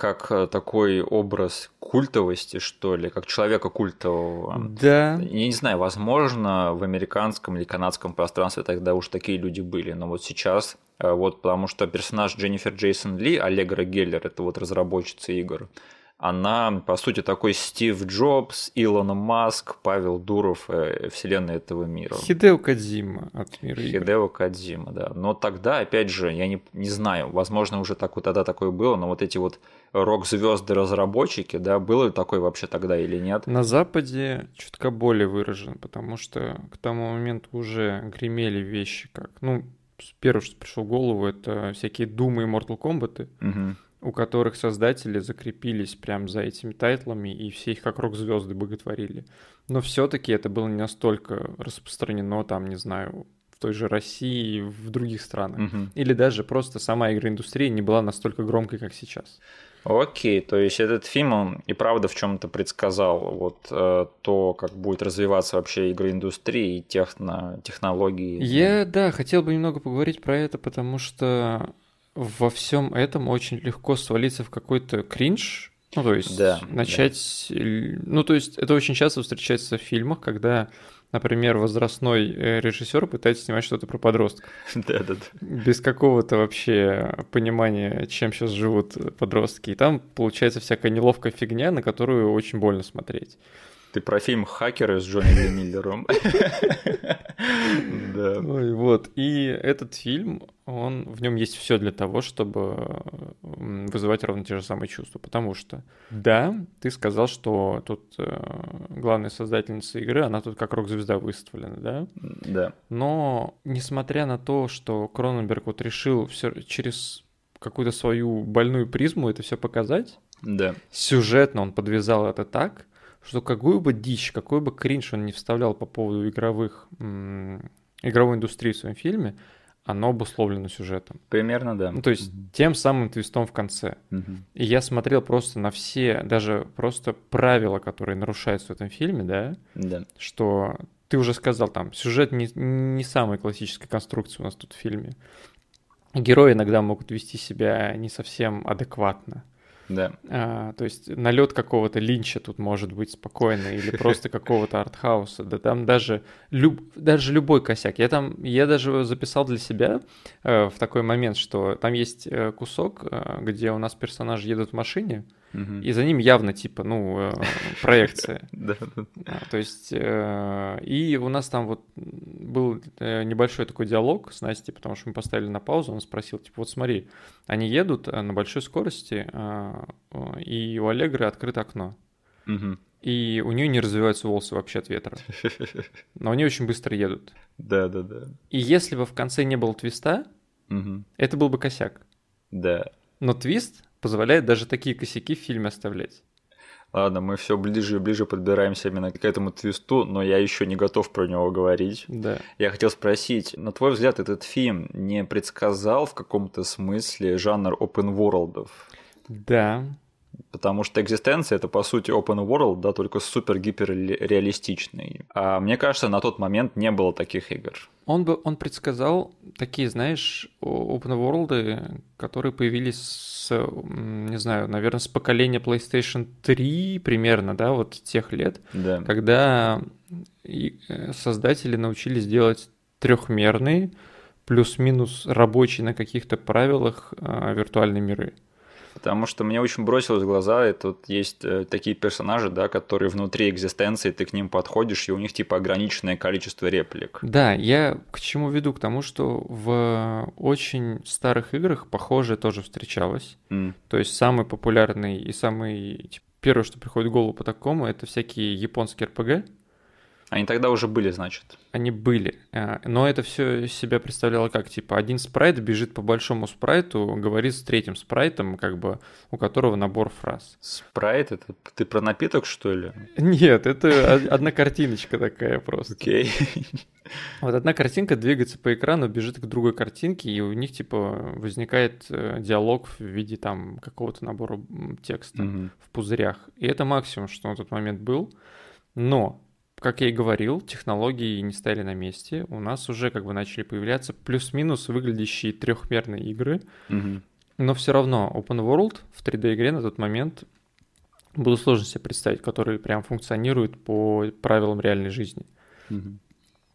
как э, такой образ культовости, что ли, как человека культового. Да. Я не знаю, возможно, в американском или канадском пространстве тогда уж такие люди были, но вот сейчас, э, вот потому что персонаж Дженнифер Джейсон Ли, Аллегра Геллер, это вот разработчица игр, она, по сути, такой Стив Джобс, Илон Маск, Павел Дуров э, вселенной этого мира. Хидео Кадзима от мира игр. Хидео Кадзима, да. Но тогда, опять же, я не, не знаю, возможно, уже так вот тогда такое было, но вот эти вот рок-звезды разработчики, да, было ли такое вообще тогда или нет? На Западе чутка более выражен, потому что к тому моменту уже гремели вещи как, ну, первое, что пришло в голову, это всякие Думы и Mortal Kombat, Мгм. у которых создатели закрепились прям за этими тайтлами, и все их как рок-звезды боготворили. Но все-таки это было не настолько распространено, там, не знаю, в той же России в других странах. Мгм. Или даже просто сама игроиндустрия не была настолько громкой, как сейчас. Окей, то есть этот фильм, он и правда в чем-то предсказал вот э, то, как будет развиваться вообще игроиндустрия и техно, технологии. Я, да, хотел бы немного поговорить про это, потому что во всем этом очень легко свалиться в какой-то кринж. Ну, то есть Да, начать... л- Ну, то есть это очень часто встречается в фильмах, когда, например, возрастной э, режиссер пытается снимать что-то про подростков. Да-да-да. Без какого-то вообще понимания, чем сейчас живут подростки. И там получается всякая неловкая фигня, на которую очень больно смотреть. Ты про фильм «Хакеры» с Джонни Ли Миллером. Да. Вот. И этот фильм, он в нем есть все для того, чтобы вызывать ровно те же самые чувства. Потому что, да, ты сказал, что тут э, главная создательница игры, она тут как рок-звезда выставлена, да? Да. Но несмотря на то, что Кроненберг вот решил все через какую-то свою больную призму это все показать, Да. сюжетно он подвязал это так, что какую бы дичь, какой бы кринж он не вставлял по поводу игровых, игровой индустрии в своем фильме, оно обусловлено сюжетом. Примерно, да. Ну, то есть тем самым твистом в конце. Мгм. И я смотрел просто на все, даже просто правила, которые нарушаются в этом фильме, да, Да. что ты уже сказал, там, сюжет не, не самой классической конструкции у нас тут в фильме. Герои иногда могут вести себя не совсем адекватно. Да. А, то есть налет какого-то линча тут может быть спокойно, или просто какого-то артхауса. Да там даже, люб, даже любой косяк. Я там, я даже записал для себя э, в такой момент, что там есть э, кусок, э, где у нас персонажи едут в машине, Мгм. и за ним явно типа, ну, э, проекция. Да. А, То есть, э, и у нас там вот был э, небольшой такой диалог с Настей, потому что мы поставили на паузу, он спросил, типа, вот смотри, они едут на большой скорости, и у Аллегры открыто окно, и у нее не развиваются волосы вообще от ветра, но они очень быстро едут. Да, да, да. И если бы в конце не было твиста, это был бы косяк. Да. Но твист позволяет даже такие косяки в фильме оставлять. Ладно, мы все ближе и ближе подбираемся именно к этому твисту, но я еще не готов про него говорить. Да. Я хотел спросить, на твой взгляд, этот фильм не предсказал в каком-то смысле жанр open world? Да, Потому что экзистенция это по сути open world, да, только супер гипер реалистичный. А мне кажется, на тот момент не было таких игр. Он бы он предсказал такие, знаешь, open world, которые появились с, не знаю, наверное, с поколения PlayStation 3 примерно, да, вот тех лет, Да. когда э, создатели научились делать трехмерные, плюс-минус рабочие на каких-то правилах э, виртуальные миры. Потому что мне очень бросилось в глаза, и тут есть э, такие персонажи, да, которые внутри экзистенции, ты к ним подходишь, и у них типа ограниченное количество реплик. Да, я к чему веду? К тому, что в очень старых играх похожее тоже встречалось. М, То есть самый популярный и самый типа, первое, что приходит в голову по такому, это всякие японские РПГ. Они тогда уже были, значит. Они были. А, Но это все себя представляло как, типа, один спрайт бежит по большому спрайту, говорит с третьим спрайтом, как бы, у которого набор фраз. Спрайт, это ты про напиток, что ли? Нет, это од- одна картиночка такая просто. Окей. Вот одна картинка двигается по экрану, бежит к другой картинке, и у них, типа, возникает э, диалог в виде, там, какого-то набора текста. В пузырях. И это максимум, что на тот момент был. Но, как я и говорил, технологии не стояли на месте. У нас уже как бы начали появляться плюс-минус выглядящие трехмерные игры. Мгм. Но все равно Open World в 3D-игре на тот момент было сложно себе представить, которые прям функционируют по правилам реальной жизни. Мгм.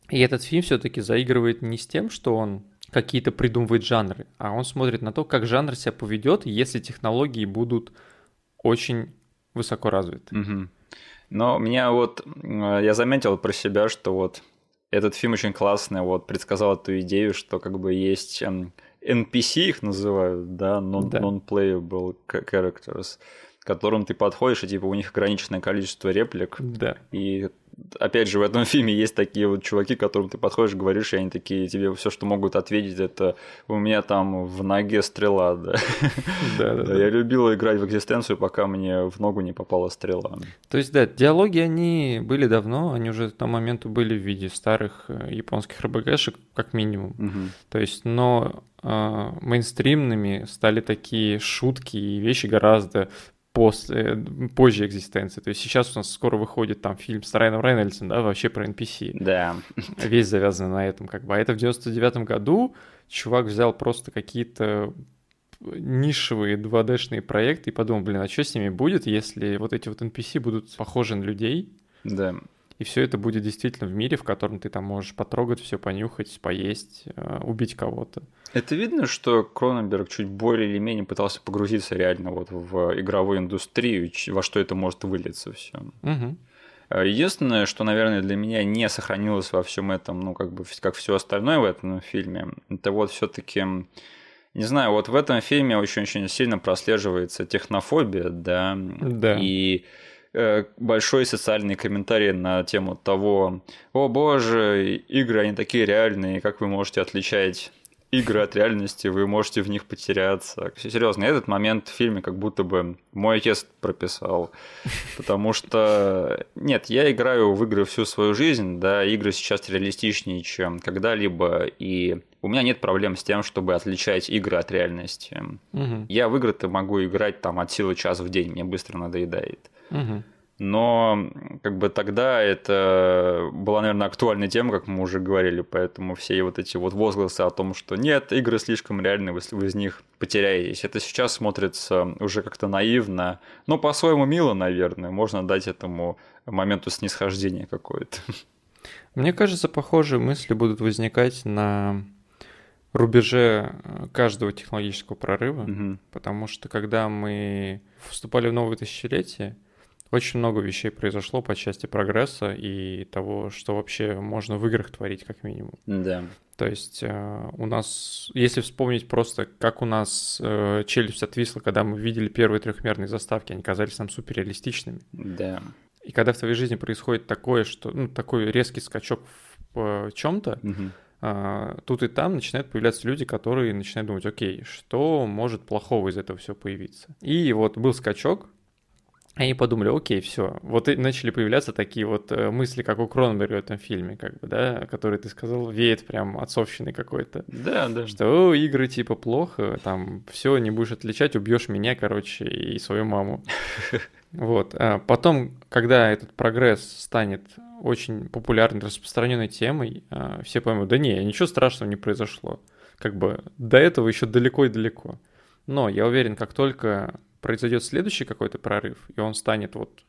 И этот фильм все-таки заигрывает не с тем, что он какие-то придумывает жанры, а он смотрит на то, как жанр себя поведет, если технологии будут очень высоко развиты. Мгм. Но меня вот, э, я заметил про себя, что вот этот фильм очень классный, вот предсказал эту идею, что как бы есть эм, NPC их называют, да, non- Да. non-playable characters, к которым ты подходишь, и типа у них ограниченное количество реплик, Да. и опять же, в этом фильме есть такие вот чуваки, к которым ты подходишь, говоришь, и они такие, тебе все, что могут ответить, это у меня там в ноге стрела, да. Да, да. Я любил играть в экзистенцию, пока мне в ногу не попала стрела. То есть, да, диалоги, они были давно, они уже к тому моменту были в виде старых э, японских РБГшек, как минимум. То есть, но э, мейнстримными стали такие шутки и вещи гораздо после, позже экзистенции. То есть сейчас у нас скоро выходит там фильм с Райаном Рейнольдсом, да, вообще про NPC. Да. Весь завязан на этом как бы. А это в 99-м году чувак взял просто какие-то нишевые 2D-шные проекты и подумал, блин, а что с ними будет, если вот эти вот NPC будут похожи на людей? Да. И все это будет действительно в мире, в котором ты там можешь потрогать все, понюхать, поесть, э, убить кого-то. Это видно, что Кроненберг чуть более или менее пытался погрузиться реально вот в игровую индустрию, во что это может вылиться все. Угу. Единственное, что, наверное, для меня не сохранилось во всем этом, ну, как бы, как все остальное в этом фильме, это вот все-таки, не знаю, вот в этом фильме очень-очень сильно прослеживается технофобия, да, да. и Э, большой социальный комментарий на тему того, о боже, игры, они такие реальные, как вы можете отличать игры от реальности, вы можете в них потеряться. Серьезно, этот момент в фильме как будто бы мой отец прописал. Потому что, нет, я играю в игры всю свою жизнь, да, игры сейчас реалистичнее, чем когда-либо, и у меня нет проблем с тем, чтобы отличать игры от реальности. Угу. Я в игры-то могу играть там от силы час в день, мне быстро надоедает. Угу. Но как бы тогда это была, наверное, актуальная тема, как мы уже говорили, поэтому все вот эти вот возгласы о том, что нет, игры слишком реальны, если вы из них потеряетесь. Это сейчас смотрится уже как-то наивно, но по-своему мило, наверное. Можно дать этому моменту снисхождения какое-то. Мне кажется, похожие мысли будут возникать на рубеже каждого технологического прорыва, угу. потому что когда мы вступали в новое тысячелетие, очень много вещей произошло по части прогресса и того, что вообще можно в играх творить как минимум. Да. То есть э, у нас, если вспомнить просто, как у нас э, челюсть отвисла, когда мы видели первые трехмерные заставки, они казались нам суперреалистичными. Да. И когда в твоей жизни происходит такое, что, ну, такой резкий скачок в чем-то, угу. Uh, тут и там начинают появляться люди, которые начинают думать, окей, что может плохого из этого все появиться. И вот был скачок, они подумали, окей, все. Вот и начали появляться такие вот э, мысли, как у Кронберга в этом фильме, как бы, да, который ты сказал, веет прям отцовщиной какой-то. Да, да. Что О, игры типа плохо, там все не будешь отличать, убьешь меня, короче, и свою маму. Вот. А потом, когда этот прогресс станет очень популярной, распространенной темой, а, все поймут, да не, ничего страшного не произошло. Как бы до этого еще далеко и далеко. Но я уверен, как только произойдет следующий какой-то прорыв, и он станет вот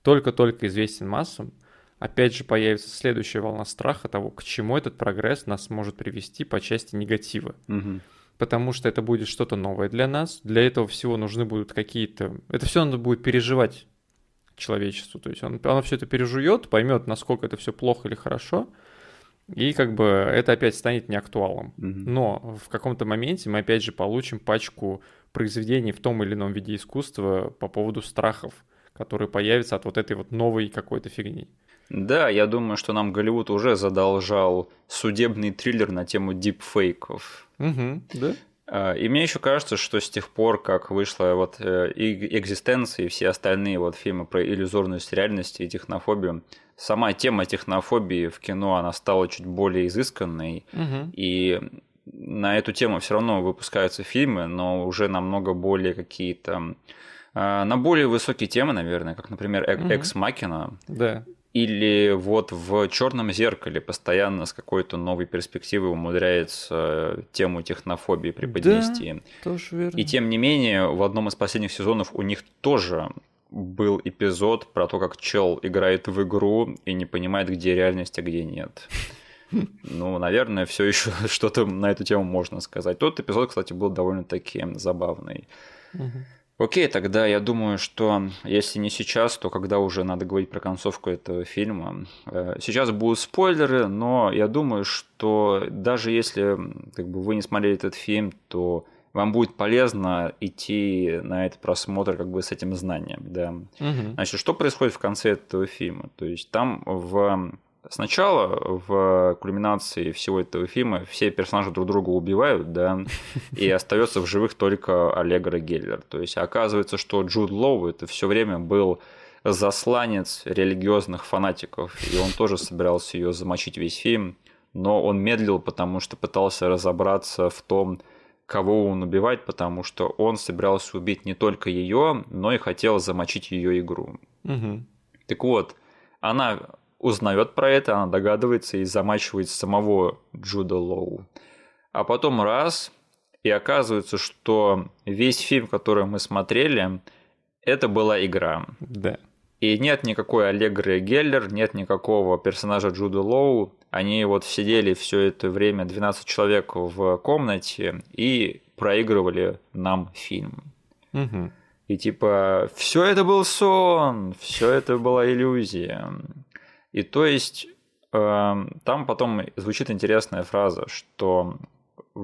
только-только известен массам, опять же появится следующая волна страха того, к чему этот прогресс нас может привести по части негатива. Угу. Потому что это будет что-то новое для нас. Для этого всего нужны будут какие-то... Это все надо будет переживать человечеству. То есть он, оно все это пережует, поймет, насколько это все плохо или хорошо, и как бы это опять станет неактуалом. Mm-hmm. Но в каком-то моменте мы опять же получим пачку произведений в том или ином виде искусства по поводу страхов, которые появятся от вот этой вот новой какой-то фигни. Да, я думаю, что нам Голливуд уже задолжал судебный триллер на тему дипфейков. Угу, да. А, и мне еще кажется, что с тех пор, как вышла вот э, экзистенция, и все остальные вот фильмы про иллюзорность реальности и технофобию, сама тема технофобии в кино, она стала чуть более изысканной. Угу. И на эту тему все равно выпускаются фильмы, но уже намного более какие-то а, на более высокие темы, наверное, как, например, Экс Макина. Да. Или вот в черном зеркале постоянно с какой-то новой перспективой умудряется тему технофобии преподнести. Да, тоже верно. И тем не менее, в одном из последних сезонов у них тоже был эпизод про то, как чел играет в игру и не понимает, где реальность, а где нет. Ну, наверное, все еще что-то на эту тему можно сказать. Тот эпизод, кстати, был довольно-таки забавный. Окей, тогда я думаю, что если не сейчас, то когда уже надо говорить про концовку этого фильма. Э, сейчас будут спойлеры, но я думаю, что даже если как бы, вы не смотрели этот фильм, то вам будет полезно идти на этот просмотр как бы с этим знанием, да. Угу. Значит, что происходит в конце этого фильма? То есть там в Сначала в кульминации всего этого фильма все персонажи друг друга убивают, да, и остается в живых только Аллегра Геллер. То есть оказывается, что Джуд Лоу это все время был засланец религиозных фанатиков, и он тоже собирался ее замочить весь фильм, но он медлил, потому что пытался разобраться в том, кого он убивает, потому что он собирался убить не только ее, но и хотел замочить ее игру. Угу. Так вот, она узнает про это, она догадывается и замачивает самого Джуда Лоу. А потом раз, и оказывается, что весь фильм, который мы смотрели, это была игра. Да. И нет никакой Аллегры Геллер, нет никакого персонажа Джуда Лоу. Они вот сидели все это время, 12 человек в комнате, и проигрывали нам фильм. Угу. И типа, все это был сон, все это была иллюзия. И то есть эм, там потом звучит интересная фраза, что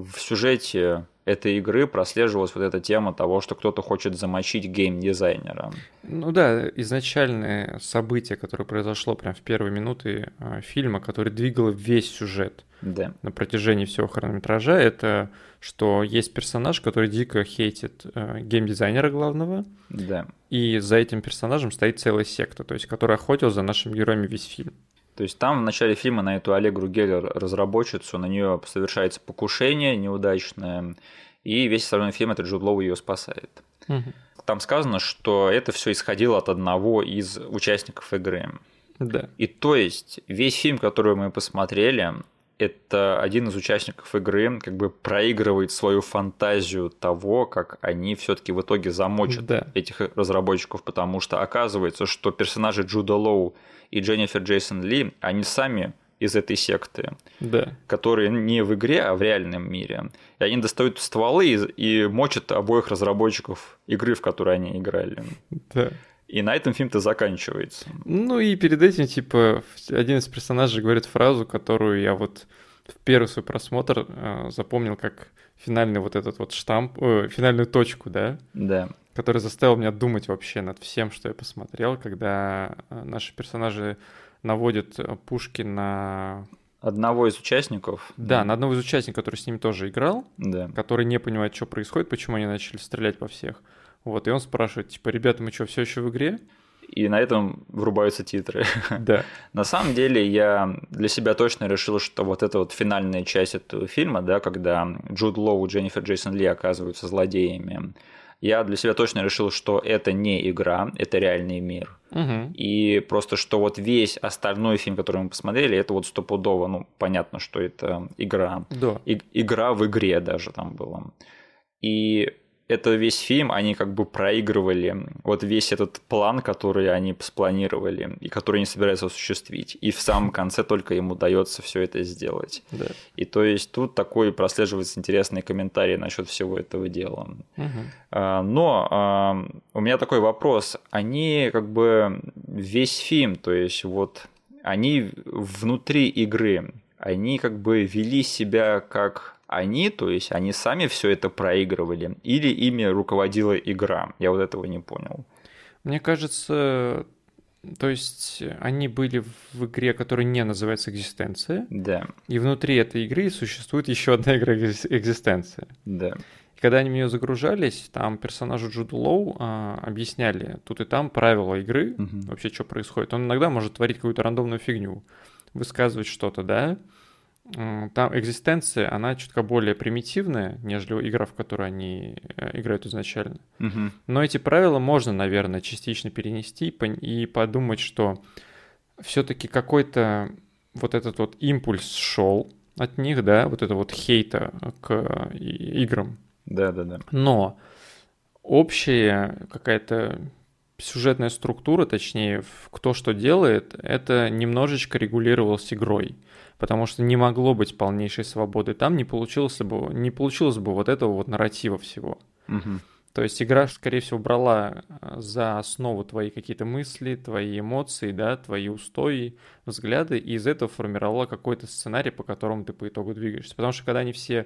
в сюжете этой игры прослеживалась вот эта тема того, что кто-то хочет замочить гейм-дизайнера. Ну да, изначальное событие, которое произошло прямо в первые минуты э, фильма, которое двигало весь сюжет да. на протяжении всего хронометража, это что есть персонаж, который дико хейтит э, геймдизайнера главного, да. и за этим персонажем стоит целая секта, то есть которая охотилась за нашими героями весь фильм. То есть там в начале фильма на эту Аллегру Геллер разработчицу, на нее совершается покушение неудачное, и весь остальной фильм этот Джуд Лоу ее спасает. Угу. Там сказано, что это все исходило от одного из участников игры. Да. И то есть весь фильм, который мы посмотрели, это один из участников игры как бы проигрывает свою фантазию того, как они все-таки в итоге замочат да. этих разработчиков, потому что оказывается, что персонажи Джуда Лоу и Дженнифер Джейсон Ли, они сами из этой секты, да. которые не в игре, а в реальном мире. И они достают стволы и, и мочат обоих разработчиков игры, в которой они играли. Да. И на этом фильм-то заканчивается. Ну и перед этим, типа, один из персонажей говорит фразу, которую я вот в первый свой просмотр э, запомнил как финальный вот этот вот штамп, э, финальную точку, да? Да. Который заставил меня думать вообще над всем, что я посмотрел, когда э, наши персонажи наводят э, пушки на одного из участников. Да, на одного из участников, который с ними тоже играл, да. который не понимает, что происходит, почему они начали стрелять по всех. Вот, и он спрашивает, типа, ребята, мы что, все еще в игре? И на этом врубаются титры. Да. на самом деле я для себя точно решил, что вот эта вот финальная часть этого фильма, да, когда Джуд Лоу и Дженнифер Джейсон Ли оказываются злодеями, я для себя точно решил, что это не игра, это реальный мир. Угу. И просто что вот весь остальной фильм, который мы посмотрели, это вот стопудово, ну, понятно, что это игра. Да. И, игра в игре даже там была. И это весь фильм, они как бы проигрывали вот весь этот план, который они спланировали и который они собираются осуществить. И в самом конце только им удается все это сделать. Да. И то есть тут такой прослеживается интересный комментарий насчет всего этого дела. Угу. Но у меня такой вопрос. Они как бы весь фильм, то есть вот они внутри игры, они как бы вели себя как они, то есть они сами все это проигрывали, или ими руководила игра? Я вот этого не понял. Мне кажется, то есть они были в игре, которая не называется «Экзистенция». Да. И внутри этой игры существует еще одна игра «Экзистенция». Да. И когда они в нее загружались, там персонажу Джуду Лоу а, объясняли тут и там правила игры, угу. вообще что происходит. Он иногда может творить какую-то рандомную фигню, высказывать что-то, да, там экзистенция, она чутка более примитивная, нежели игра, в которой они э, играют изначально. Угу. Но эти правила можно, наверное, частично перенести и подумать, что все-таки какой-то вот этот вот импульс шел от них, да, вот это вот хейта к играм. Да, да, да. Но общая какая-то сюжетная структура, точнее, кто что делает, это немножечко регулировалось игрой потому что не могло быть полнейшей свободы. Там не получилось бы, не получилось бы вот этого вот нарратива всего. Угу. То есть игра, скорее всего, брала э, за основу твои какие-то мысли, твои эмоции, да, твои устои, взгляды, и из этого формировала какой-то сценарий, по которому ты по итогу двигаешься. Потому что когда они все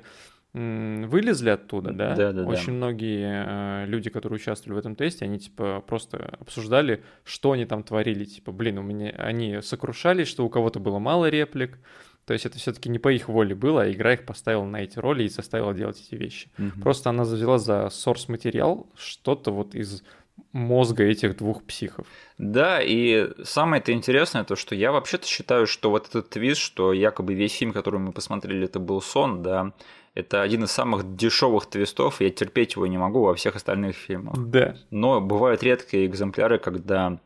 вылезли оттуда, да? Да, да, Очень да. многие э, люди, которые участвовали в этом тесте, они типа просто обсуждали, что они там творили. Типа, блин, у меня они сокрушались, что у кого-то было мало реплик. То есть это все-таки не по их воле было, а игра их поставила на эти роли и заставила делать эти вещи. Мгм. Просто она завела за source материал что-то вот из мозга этих двух психов. Да, и самое-то интересное то, что я вообще-то считаю, что вот этот твист, что якобы весь фильм, который мы посмотрели, это был сон, да, это один из самых дешевых твистов, я терпеть его не могу во всех остальных фильмах. Да. Но бывают редкие экземпляры, когда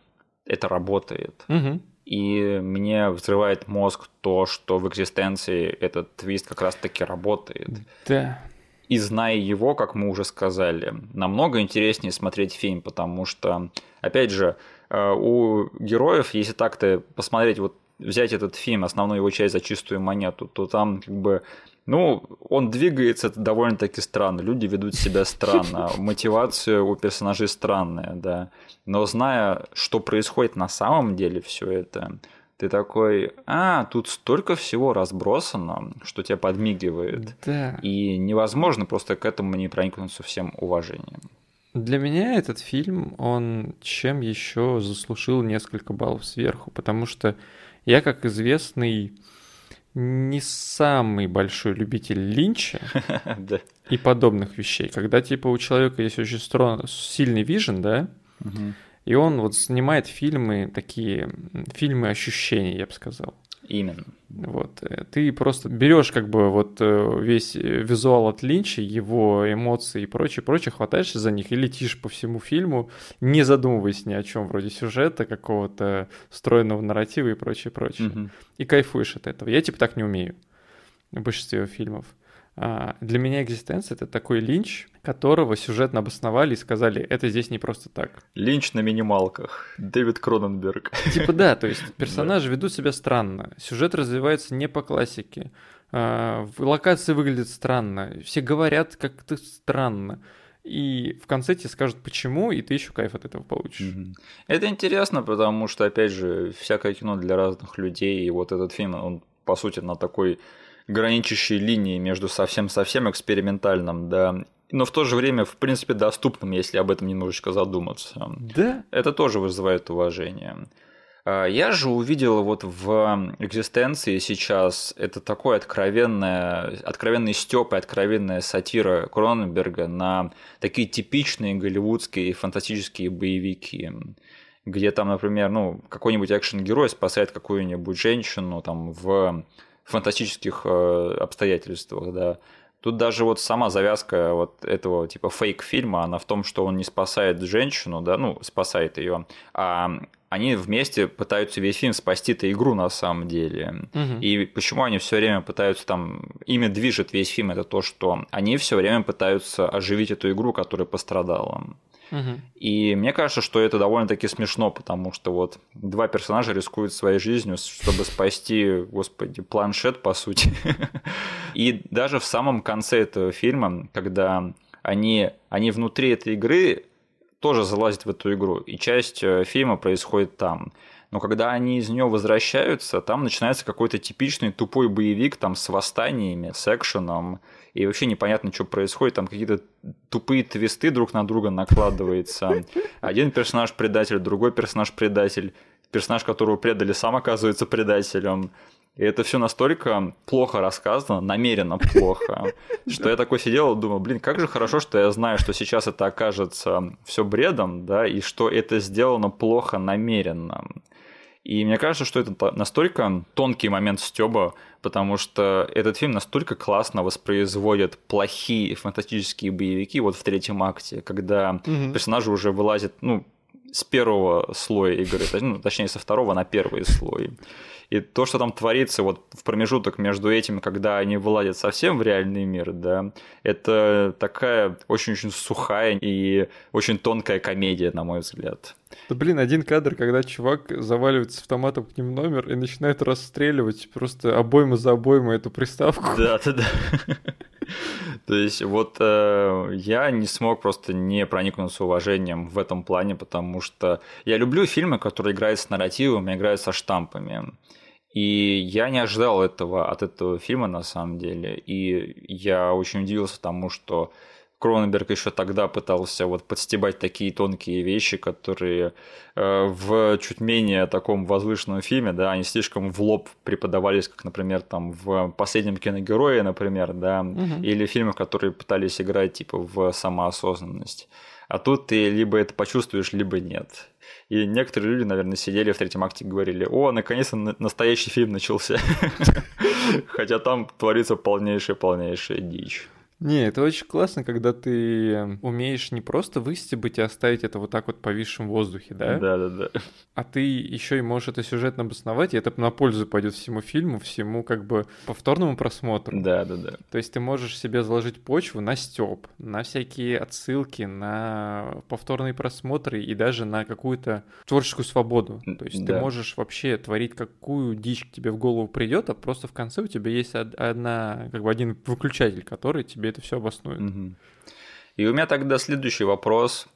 это работает. Мгм. И мне взрывает мозг то, что в экзистенции этот твист как раз-таки работает. Да. И зная его, как мы уже сказали, намного интереснее смотреть фильм, потому что, опять же, э, у героев, если так-то посмотреть, вот взять этот фильм, основную его часть за чистую монету, то там как бы ну, он двигается довольно-таки странно, люди ведут себя странно, мотивация у персонажей странная, да. Но зная, что происходит на самом деле все это, ты такой, а, тут столько всего разбросано, что тебя подмигивает. Да. И невозможно просто к этому не проникнуться всем уважением. Для меня этот фильм, он чем еще заслужил несколько баллов сверху, потому что я, как известный не самый большой любитель линча и подобных вещей. Когда типа у человека есть очень сильный вижен, да, и он вот снимает фильмы такие, фильмы ощущений, я бы сказал. Именно. Вот. Ты просто берешь как бы вот э, весь э, визуал от Линча, его эмоции и прочее, прочее, хватаешься за них и летишь по всему фильму, не задумываясь ни о чем, вроде сюжета, какого-то встроенного нарратива и прочее, прочее. Мгм. И кайфуешь от этого. Я типа так не умею в большинстве фильмов. А, для меня экзистенция это такой линч, которого сюжетно обосновали и сказали, это здесь не просто так. Линч на минималках. Дэвид Кроненберг. Типа да, то есть персонажи ведут себя странно, сюжет развивается не по классике, а, локации выглядят странно, все говорят как-то странно. И в конце тебе скажут почему, и ты еще кайф от этого получишь. Это интересно, потому что, опять же, всякое кино для разных людей, и вот этот фильм, он, по сути, на такой граничащей линии между совсем-совсем экспериментальным, да, но в то же время, в принципе, доступным, если об этом немножечко задуматься. Да, Это тоже вызывает уважение. А, Я же увидел вот в экзистенции сейчас это такое откровенное, откровенный стёб и откровенная сатира Кроненберга на такие типичные голливудские фантастические боевики, где там, например, ну, какой-нибудь экшен-герой спасает какую-нибудь женщину там в фантастических э, обстоятельствах, да. Тут даже вот сама завязка вот этого типа фейк-фильма, она в том, что он не спасает женщину, да, ну, спасает ее, а они вместе пытаются весь фильм спасти эту игру на самом деле. Мгм. И почему они все время пытаются там, ими движет весь фильм, это то, что они все время пытаются оживить эту игру, которая пострадала. И мне кажется, что это довольно-таки смешно, потому что вот два персонажа рискуют своей жизнью, чтобы спасти, господи, планшет, по сути. И даже в самом конце этого фильма, когда они, они внутри этой игры тоже залазят в эту игру, и часть э, фильма происходит там. Но когда они из нее возвращаются, там начинается какой-то типичный тупой боевик там с восстаниями, с экшеном, и вообще непонятно, что происходит, там какие-то тупые твисты друг на друга накладываются. Один персонаж предатель, другой персонаж предатель, персонаж, которого предали, сам оказывается предателем. И это все настолько плохо рассказано, намеренно плохо, что я такой сидел и думал, блин, как же хорошо, что я знаю, что сейчас это окажется все бредом, да, и что это сделано плохо намеренно. И мне кажется, что это настолько тонкий момент стеба, потому что этот фильм настолько классно воспроизводит плохие фантастические боевики вот в третьем акте, когда Мгм. персонажи уже вылазят, ну, с первого слоя игры, ну, точнее, со второго на первый слой. И то, что там творится вот в промежуток между этим, когда они вылазят совсем в реальный мир, да, это такая очень-очень сухая и очень тонкая комедия, на мой взгляд. Да блин, один кадр, когда чувак заваливается автоматом к ним номер и начинает расстреливать просто обойму за обойму эту приставку. Да, да, да. То есть вот э, я не смог просто не проникнуться уважением в этом плане, потому что я люблю фильмы, которые играют с нарративом, играют со штампами. И я не ожидал этого от этого фильма на самом деле. И я очень удивился тому, что Кроненберг еще тогда пытался вот подстебать такие тонкие вещи, которые э, в чуть менее таком возвышенном фильме, да, они слишком в лоб преподавались, как, например, там в «Последнем киногерое», например, да, угу. или фильмах, которые пытались играть типа в самоосознанность. А тут ты либо это почувствуешь, либо нет. И некоторые люди, наверное, сидели в третьем акте и говорили, о, наконец-то настоящий фильм начался. Хотя там творится полнейшая-полнейшая дичь. Не, это очень классно, когда ты эм, умеешь не просто выстебать и оставить это вот так вот повисшем в воздухе, да? Да, да, да. А ты еще и можешь это сюжетно обосновать, и это на пользу пойдет всему фильму, всему как бы повторному просмотру. Да, да, да. То есть ты можешь себе заложить почву на стёб, на всякие отсылки, на повторные просмотры и даже на какую-то творческую свободу. То есть да. ты можешь вообще творить какую дичь тебе в голову придет, а просто в конце у тебя есть одна, как бы один выключатель, который тебе тебе это все обоснует. Угу. И у меня тогда следующий вопрос.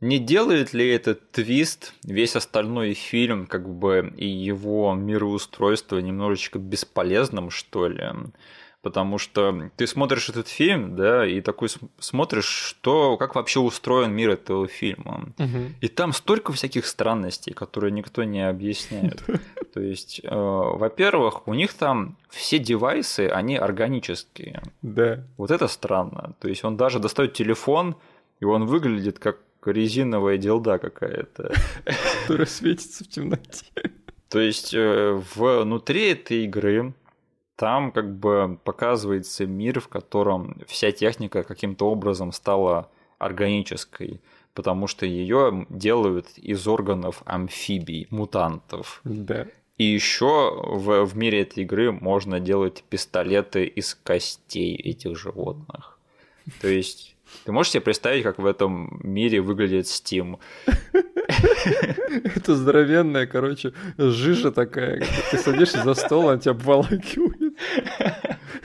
Не делает ли этот твист весь остальной фильм, как бы и его мироустройство немножечко бесполезным, что ли? Потому что ты смотришь этот фильм, да, и такой смотришь, что, как вообще устроен мир этого фильма. Угу. И там столько всяких странностей, которые никто не объясняет. То есть, э, во-первых, у них там все девайсы, они органические. Да. Вот это странно. То есть он даже достает телефон, и он выглядит как резиновая делда какая-то. Которая светится в темноте. То есть э, внутри этой игры там как бы показывается мир, в котором вся техника каким-то образом стала органической, потому что ее делают из органов амфибий, мутантов. Да. И еще в, в мире этой игры можно делать пистолеты из костей этих животных. То есть ты можешь себе представить, как в этом мире выглядит Steam? Это здоровенная, короче, жижа такая. Ты садишься за стол, она тебя обволакивает.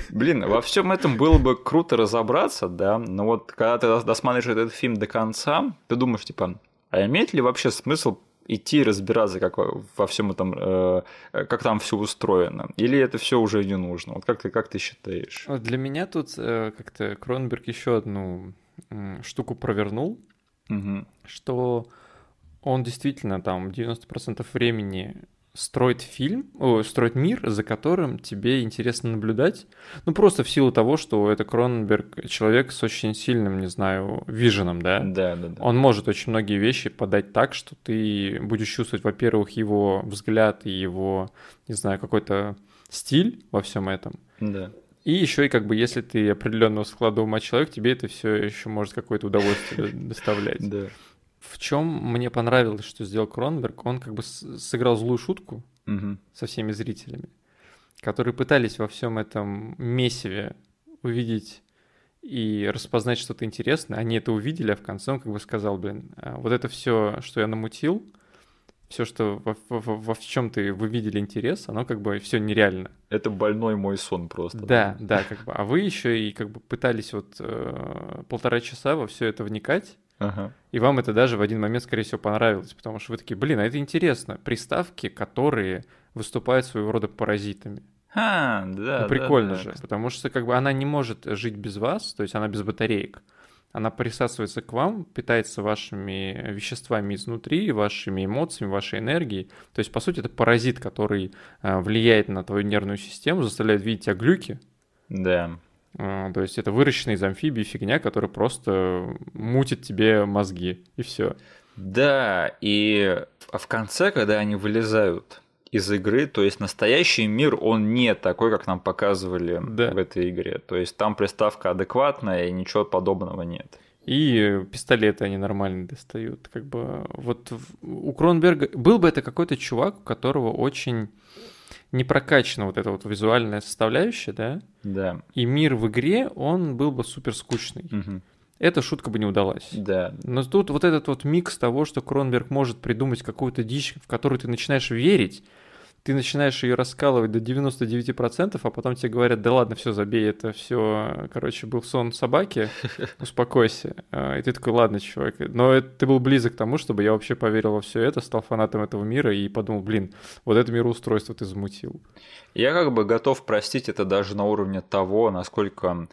Блин, во всем этом было бы круто разобраться, да, но вот когда ты досматриваешь этот фильм до конца, ты думаешь, типа, а имеет ли вообще смысл идти разбираться, как во всем этом, э, как там все устроено, или это все уже не нужно? Вот как ты, как ты считаешь? Для меня тут э, как-то Кроненберг еще одну штуку провернул, угу. что он действительно там 90% времени строит фильм, о, строит мир, за которым тебе интересно наблюдать. Ну, просто в силу того, что это Кроненберг человек с очень сильным, не знаю, виженом, да? Да, да, да. Он может очень многие вещи подать так, что ты будешь чувствовать, во-первых, его взгляд и его, не знаю, какой-то стиль во всем этом. Да. И еще и как бы, если ты определенного склада ума человек, тебе это все еще может какое-то удовольствие доставлять. Да в чем мне понравилось, что сделал Кронберг, он как бы сыграл злую шутку угу. со всеми зрителями, которые пытались во всем этом месиве увидеть и распознать что-то интересное. Они это увидели, а в конце он как бы сказал, блин, а вот это все, что я намутил, все, что во, во, во в чем ты вы видели интерес, оно как бы все нереально. Это больной мой сон просто. Да, да, да как бы. А вы еще и как бы пытались вот э, полтора часа во все это вникать, Ага. И вам это даже в один момент, скорее всего, понравилось, потому что вы такие, блин, а это интересно. Приставки, которые выступают своего рода паразитами. А, да. Ну, прикольно да, же, да. потому что как бы она не может жить без вас, то есть она без батареек. Она присасывается к вам, питается вашими веществами изнутри, вашими эмоциями, вашей энергией. То есть, по сути, это паразит, который э, влияет на твою нервную систему, заставляет видеть тебя глюки. Да. А, то есть это выращенная из амфибии фигня, которая просто мутит тебе мозги, и все. Да, и в конце, когда они вылезают из игры, то есть настоящий мир, он не такой, как нам показывали да. в этой игре. То есть там приставка адекватная, и ничего подобного нет. И пистолеты они нормально достают. Как бы вот у Кронберга был бы это какой-то чувак, у которого очень не прокачана вот эта вот визуальная составляющая, да? Да. И мир в игре, он был бы супер скучный. Угу. Эта шутка бы не удалась. Да. Но тут вот этот вот микс того, что Кронберг может придумать какую-то дичь, в которую ты начинаешь верить, ты начинаешь ее раскалывать до 99%, а потом тебе говорят, да ладно, все, забей, это все, короче, был сон собаки, успокойся. А, и ты такой, ладно, чувак. Но ты был близок к тому, чтобы я вообще поверил во все это, стал фанатом этого мира и подумал, блин, вот это мироустройство ты замутил. Я как бы готов простить это даже на уровне того, насколько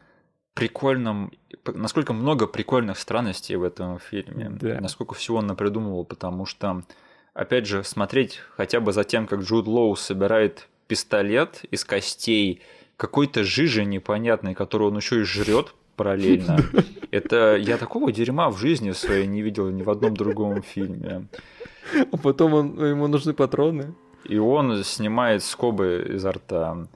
прикольным, насколько много прикольных странностей в этом фильме, да. насколько всего он напридумывал, потому что опять же, смотреть хотя бы за тем, как Джуд Лоу собирает пистолет из костей какой-то жижи непонятной, которую он еще и жрет параллельно. Это я такого дерьма в жизни своей не видел ни в одном другом фильме. А потом он, ему нужны патроны. И он снимает скобы изо рта.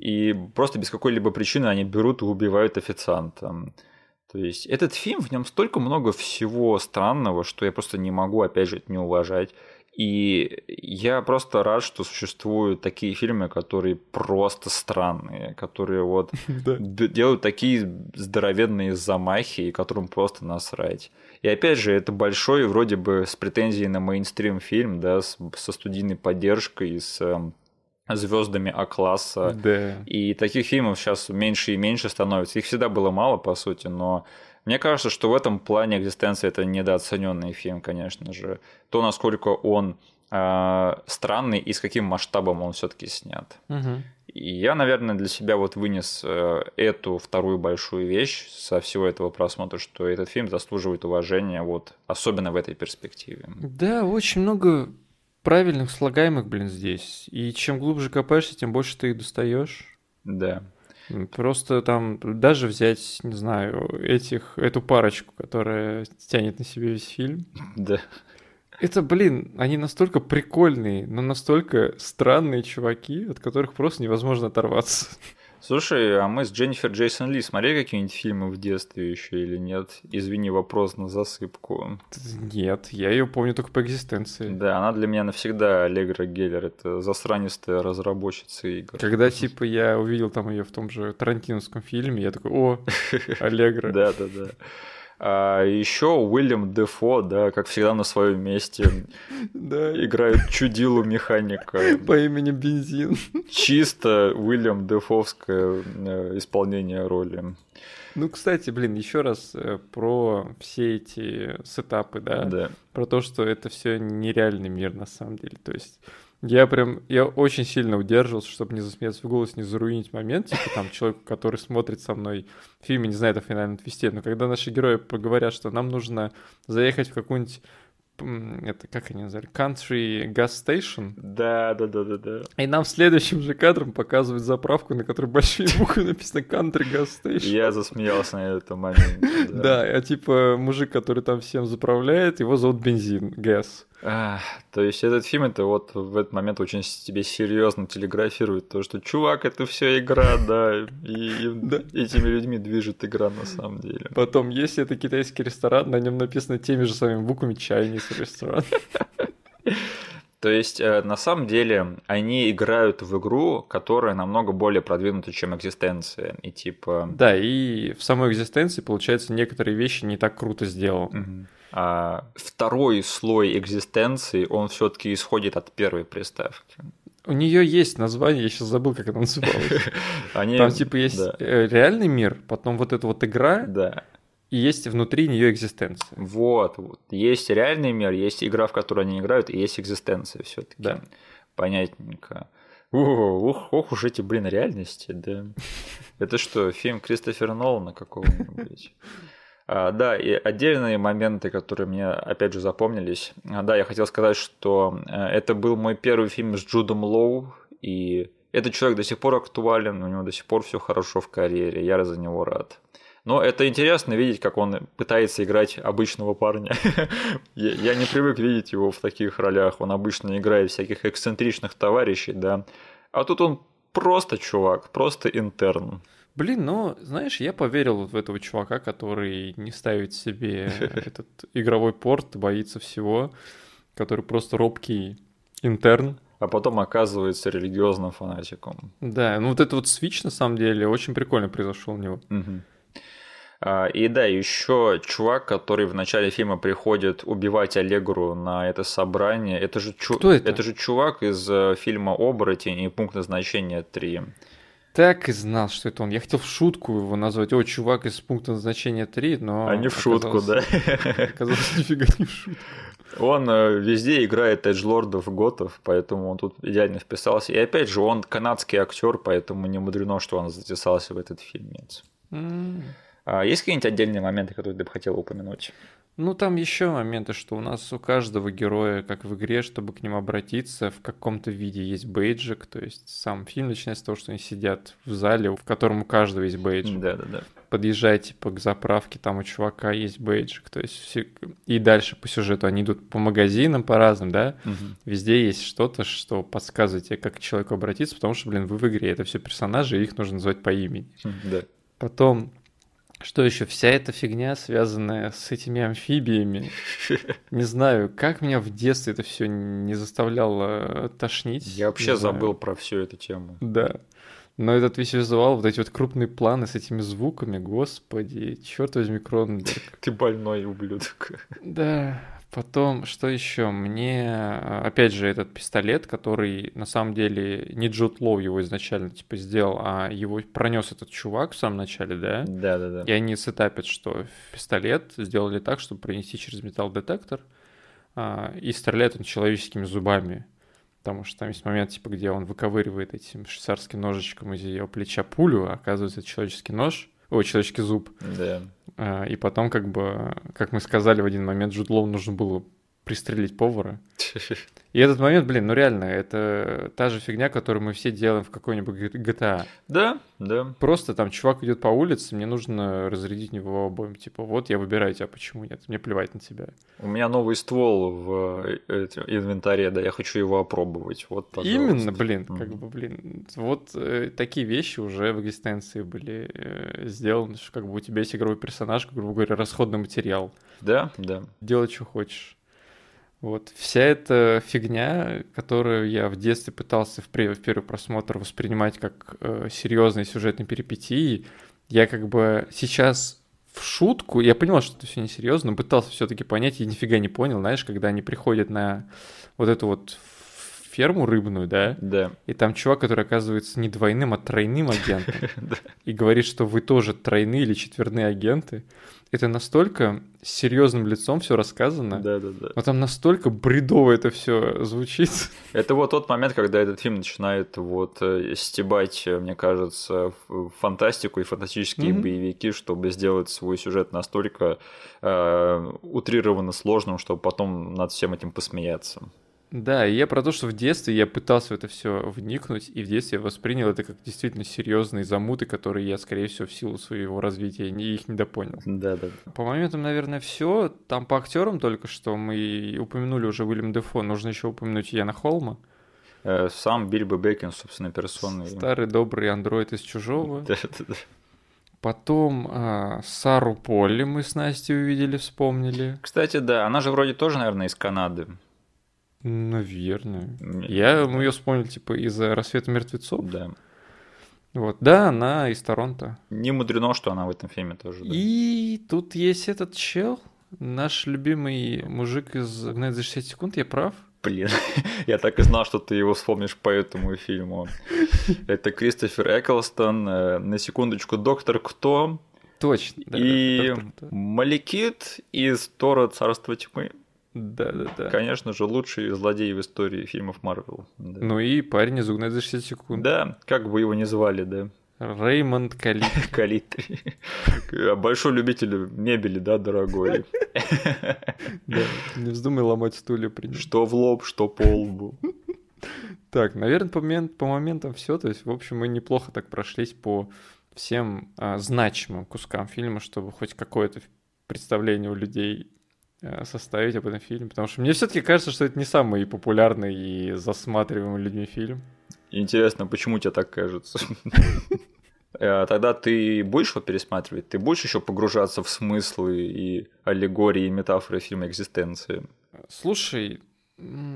И просто без какой-либо причины они берут и убивают официанта. То есть этот фильм, в нем столько много всего странного, что я просто не могу, опять же, это не уважать. И я просто рад, что существуют такие фильмы, которые просто странные, которые вот делают такие здоровенные замахи, и которым просто насрать. И опять же, это большой, вроде бы с претензией на мейнстрим фильм, да, с, со студийной поддержкой, с эм, звездами А-класса. Да. И таких фильмов сейчас меньше и меньше становится. Их всегда было мало, по сути, но мне кажется, что в этом плане экзистенция это недооцененный фильм, конечно же. То, насколько он э, странный и с каким масштабом он все-таки снят. Угу. И я, наверное, для себя вот вынес э, эту вторую большую вещь со всего этого просмотра, что этот фильм заслуживает уважения, вот особенно в этой перспективе. Да, очень много правильных слагаемых, блин, здесь. И чем глубже копаешься, тем больше ты их достаешь. Да. Просто там даже взять, не знаю, этих, эту парочку, которая тянет на себе весь фильм. Да. Это, блин, они настолько прикольные, но настолько странные чуваки, от которых просто невозможно оторваться. Слушай, а мы с Дженнифер Джейсон Ли смотрели какие-нибудь фильмы в детстве еще или нет? Извини, вопрос на засыпку. Нет, я ее помню только по экзистенции. Да, она для меня навсегда Аллегра Геллер, это засранистая разработчица игр. Когда, типа, я увидел там ее в том же Тарантиновском фильме, я такой, о, Аллегра. Да, да, да. А еще Уильям Дефо, да, как всегда на своем месте, играет чудилу механика. По имени Бензин. Чисто Уильям Дефовское э, исполнение роли. Ну, кстати, блин, еще раз э, про все эти сетапы, да? Да. Про то, что это все нереальный мир на самом деле. То есть я прям, я очень сильно удерживался, чтобы не засмеяться в голос, не заруинить момент, типа там человек, который смотрит со мной в фильме, не знает о финальном твисте, но когда наши герои поговорят, что нам нужно заехать в какую-нибудь это как они назвали, Country Gas Station. Да, да, да, да, да. И нам следующим же кадром показывают заправку, на которой большие буквы написано Country Gas Station. Я засмеялся на этом моменте. Да, а типа мужик, который там всем заправляет, его зовут Бензин, Газ. А, то есть этот фильм это вот в этот момент очень тебе серьезно телеграфирует то, что чувак, это все игра, да, и, и да. этими людьми движет игра на самом деле. Потом, если это китайский ресторан, на нем написано теми же самыми буквами Chinese ресторан. То есть, э, на самом деле, они играют в игру, которая намного более продвинута, чем экзистенция. И типа... Да, и в самой экзистенции, получается, некоторые вещи не так круто сделаны. Угу второй слой экзистенции, он все-таки исходит от первой приставки. У нее есть название, я сейчас забыл, как она называлась. Они... Там типа есть да. Э, реальный мир, потом вот эта вот игра, да. и есть внутри нее экзистенция. Вот, вот. Есть реальный мир, есть игра, в которой они играют, и есть экзистенция все-таки. Да. Понятненько. Ох, ох уж эти, блин, реальности, да. Это что, фильм Кристофера Нолана какого-нибудь? А, да, и отдельные моменты, которые мне, опять же, запомнились. А, да, я хотел сказать, что э, это был мой первый фильм с Джудом Лоу, и этот человек до сих пор актуален, у него до сих пор все хорошо в карьере, я за него рад. Но это интересно видеть, как он пытается играть обычного парня. я не привык видеть его в таких ролях. Он обычно играет всяких эксцентричных товарищей, да. А тут он просто чувак, просто интерн. Блин, ну, знаешь, я поверил вот в этого чувака, который не ставит себе этот игровой порт, боится всего, который просто робкий интерн. А потом оказывается религиозным фанатиком. Да, ну вот этот вот свич на самом деле очень прикольно произошел у него. Угу. А, и да, еще чувак, который в начале фильма приходит убивать Аллегру на это собрание. Это же, чу... Кто это? это же чувак из э, фильма «Оборотень» и «Пункт назначения 3». Так и знал, что это он. Я хотел в шутку его назвать. О, чувак из пункта назначения 3, но... А не в шутку, да? Оказалось, нифига не в шутку. Он э, везде играет эджлордов, готов, поэтому он тут идеально вписался. И опять же, он канадский актер, поэтому не мудрено, что он затесался в этот фильмец. Mm. Есть какие-нибудь отдельные моменты, которые ты бы хотел упомянуть? Ну, там еще моменты, что у нас у каждого героя, как в игре, чтобы к ним обратиться, в каком-то виде есть бейджик. То есть сам фильм начинается с того, что они сидят в зале, в котором у каждого есть бейджик. Да, да, да. Подъезжаете типа, к заправке, там у чувака есть бейджик. То есть все... И дальше по сюжету они идут по магазинам по разным, да? Угу. Везде есть что-то, что подсказывает тебе, как к человеку обратиться, потому что, блин, вы в игре. Это все персонажи, и их нужно называть по имени. Да. Потом что еще? Вся эта фигня, связанная с этими амфибиями. Не знаю, как меня в детстве это все не заставляло тошнить. Я вообще забыл про всю эту тему. Да. Но этот весь визуал, вот эти вот крупные планы с этими звуками, господи, черт возьми, Кроненберг. Ты больной ублюдок. Да, Потом, что еще? Мне, опять же, этот пистолет, который на самом деле не Джуд Лоу его изначально типа сделал, а его пронес этот чувак в самом начале, да? Да, да, да. И они сетапят, что пистолет сделали так, чтобы пронести через металл-детектор, а, и стреляет он человеческими зубами. Потому что там есть момент, типа, где он выковыривает этим швейцарским ножичком из ее плеча пулю, а оказывается, это человеческий нож, ой, человеческий зуб. Да. А, и потом, как бы, как мы сказали в один момент, Джудлоу нужно было пристрелить повара. И этот момент, блин, ну реально, это та же фигня, которую мы все делаем в какой-нибудь GTA. Да, да. Просто там чувак идет по улице, мне нужно разрядить него обоим. Типа, вот я выбираю тебя, почему нет? Мне плевать на тебя. У меня новый ствол в э, инвентаре, да, я хочу его опробовать. Вот, пожалуйста. Именно, блин, mm-hmm. как бы, блин. Вот э, такие вещи уже в экзистенции были э, сделаны, что как бы у тебя есть игровой персонаж, грубо говоря, расходный материал. Да, да. Делай, что хочешь. Вот вся эта фигня, которую я в детстве пытался в, в первый просмотр воспринимать как э, серьезные сюжетные перипетии, я как бы сейчас в шутку, я понимал, что это все несерьезно, но пытался все-таки понять, и нифига не понял, знаешь, когда они приходят на вот эту вот ферму рыбную, да? Да. И там чувак, который оказывается не двойным, а тройным агентом. И говорит, что вы тоже тройные или четверные агенты это настолько серьезным лицом все рассказано. Да, да, да. Но там настолько бредово это все звучит. Это вот тот момент, когда этот фильм начинает вот э, стебать, э, мне кажется, фантастику и фантастические mm-hmm. боевики, чтобы сделать свой сюжет настолько э, утрированно сложным, чтобы потом над всем этим посмеяться. Да, и я про то, что в детстве я пытался в это все вникнуть, и в детстве я воспринял это как действительно серьезные замуты, которые я, скорее всего, в силу своего развития не, их недопонял. Да, да. По моментам, наверное, все. Там по актерам только что мы упомянули уже Уильям Дефо, нужно еще упомянуть Яна Холма. Э, сам Бильбо Бекин, собственно, персонный. Старый добрый андроид из чужого. Да, да, да. Потом а, Сару Полли мы с Настей увидели, вспомнили. Кстати, да, она же вроде тоже, наверное, из Канады. Наверное. Я мы ее вспомнил, типа, из-за рассвета мертвецов. Да. Вот, да, она из Торонто. Не мудрено, что она в этом фильме тоже. Да. И тут есть этот чел, наш любимый мужик из «Гнать за 60 секунд», я прав? Блин, я так и знал, что ты его вспомнишь по этому фильму. Это Кристофер Эклстон, э, на секундочку, доктор Кто? Точно. Да, и Маликит из Тора Царства Тьмы. Да, да, да. Конечно же, лучший злодей в истории фильмов Марвел. Да. Ну и парень из «Угнать за 60 секунд». Да, как бы его ни звали, да. Реймонд Калитри. Калитри. Большой любитель мебели, да, дорогой. Да, не вздумай ломать стулья при Что в лоб, что по лбу. Так, наверное, по, момент, по моментам все. То есть, в общем, мы неплохо так прошлись по всем а, значимым кускам фильма, чтобы хоть какое-то представление у людей составить об этом фильме, потому что мне все-таки кажется, что это не самый популярный и засматриваемый людьми фильм. Интересно, почему тебе так кажется? Э, тогда ты будешь его пересматривать? Ты будешь еще погружаться в смыслы и аллегории и метафоры фильма «Экзистенции»? Слушай,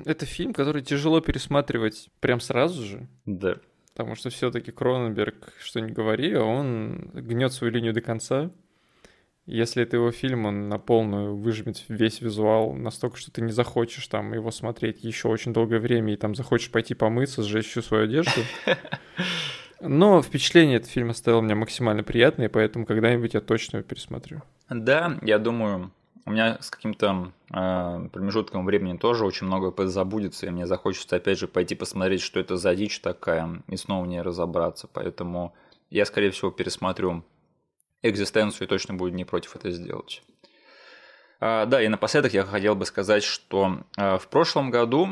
это фильм, который тяжело пересматривать прям сразу же. Да. Потому что все-таки Кроненберг, что не говори, он гнет свою линию до конца. Если это его фильм, он на полную выжмет весь визуал настолько, что ты не захочешь там его смотреть еще очень долгое время и там захочешь пойти помыться, сжечь всю свою одежду. Но впечатление этот фильм оставил мне максимально приятное, поэтому когда-нибудь я точно его пересмотрю. Да, я думаю, у меня с каким-то э, промежутком времени тоже очень много забудется, и мне захочется опять же пойти посмотреть, что это за дичь такая, и снова в ней разобраться. Поэтому я, скорее всего, пересмотрю экзистенцию и точно буду не против это сделать. А, да, и напоследок я хотел бы сказать, что а, в прошлом году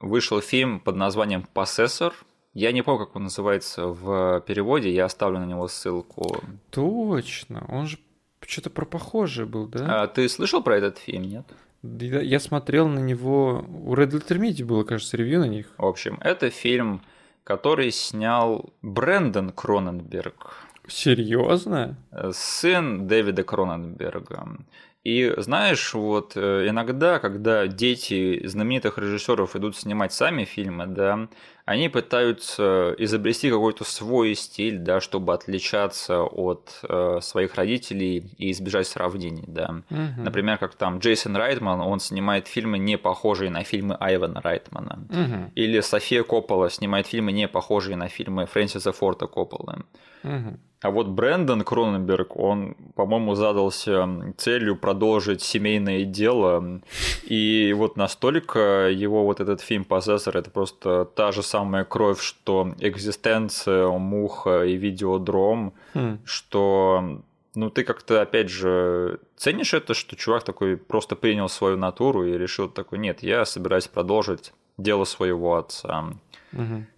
вышел фильм под названием «Поссессор». Я не помню, как он называется в переводе, я оставлю на него ссылку. Точно, он же что-то про похожее был, да? А ты слышал про этот фильм, нет? Я смотрел на него... У Red Letter Media было, кажется, ревью на них. В общем, это фильм, который снял Брэндон Кроненберг. Серьезно? Сын Дэвида Кроненберга. И знаешь, вот э, иногда, когда дети знаменитых режиссеров идут снимать сами фильмы, да, они пытаются изобрести какой-то свой стиль, да, чтобы отличаться от э, своих родителей и избежать сравнений, да. Угу. Например, как там Джейсон Райтман, он снимает фильмы не похожие на фильмы Айвана Райтмана. Угу. Или София Коппола снимает фильмы не похожие на фильмы Фрэнсиса Форта Копполы. Угу. А вот Брэндон Кроненберг, он, по-моему, задался целью продолжить семейное дело. И вот настолько его вот этот фильм «Поссессор» — это просто та же самая кровь, что «Экзистенция», «Муха» и «Видеодром», хм. что ну, ты как-то, опять же, ценишь это, что чувак такой просто принял свою натуру и решил такой, нет, я собираюсь продолжить дело своего отца.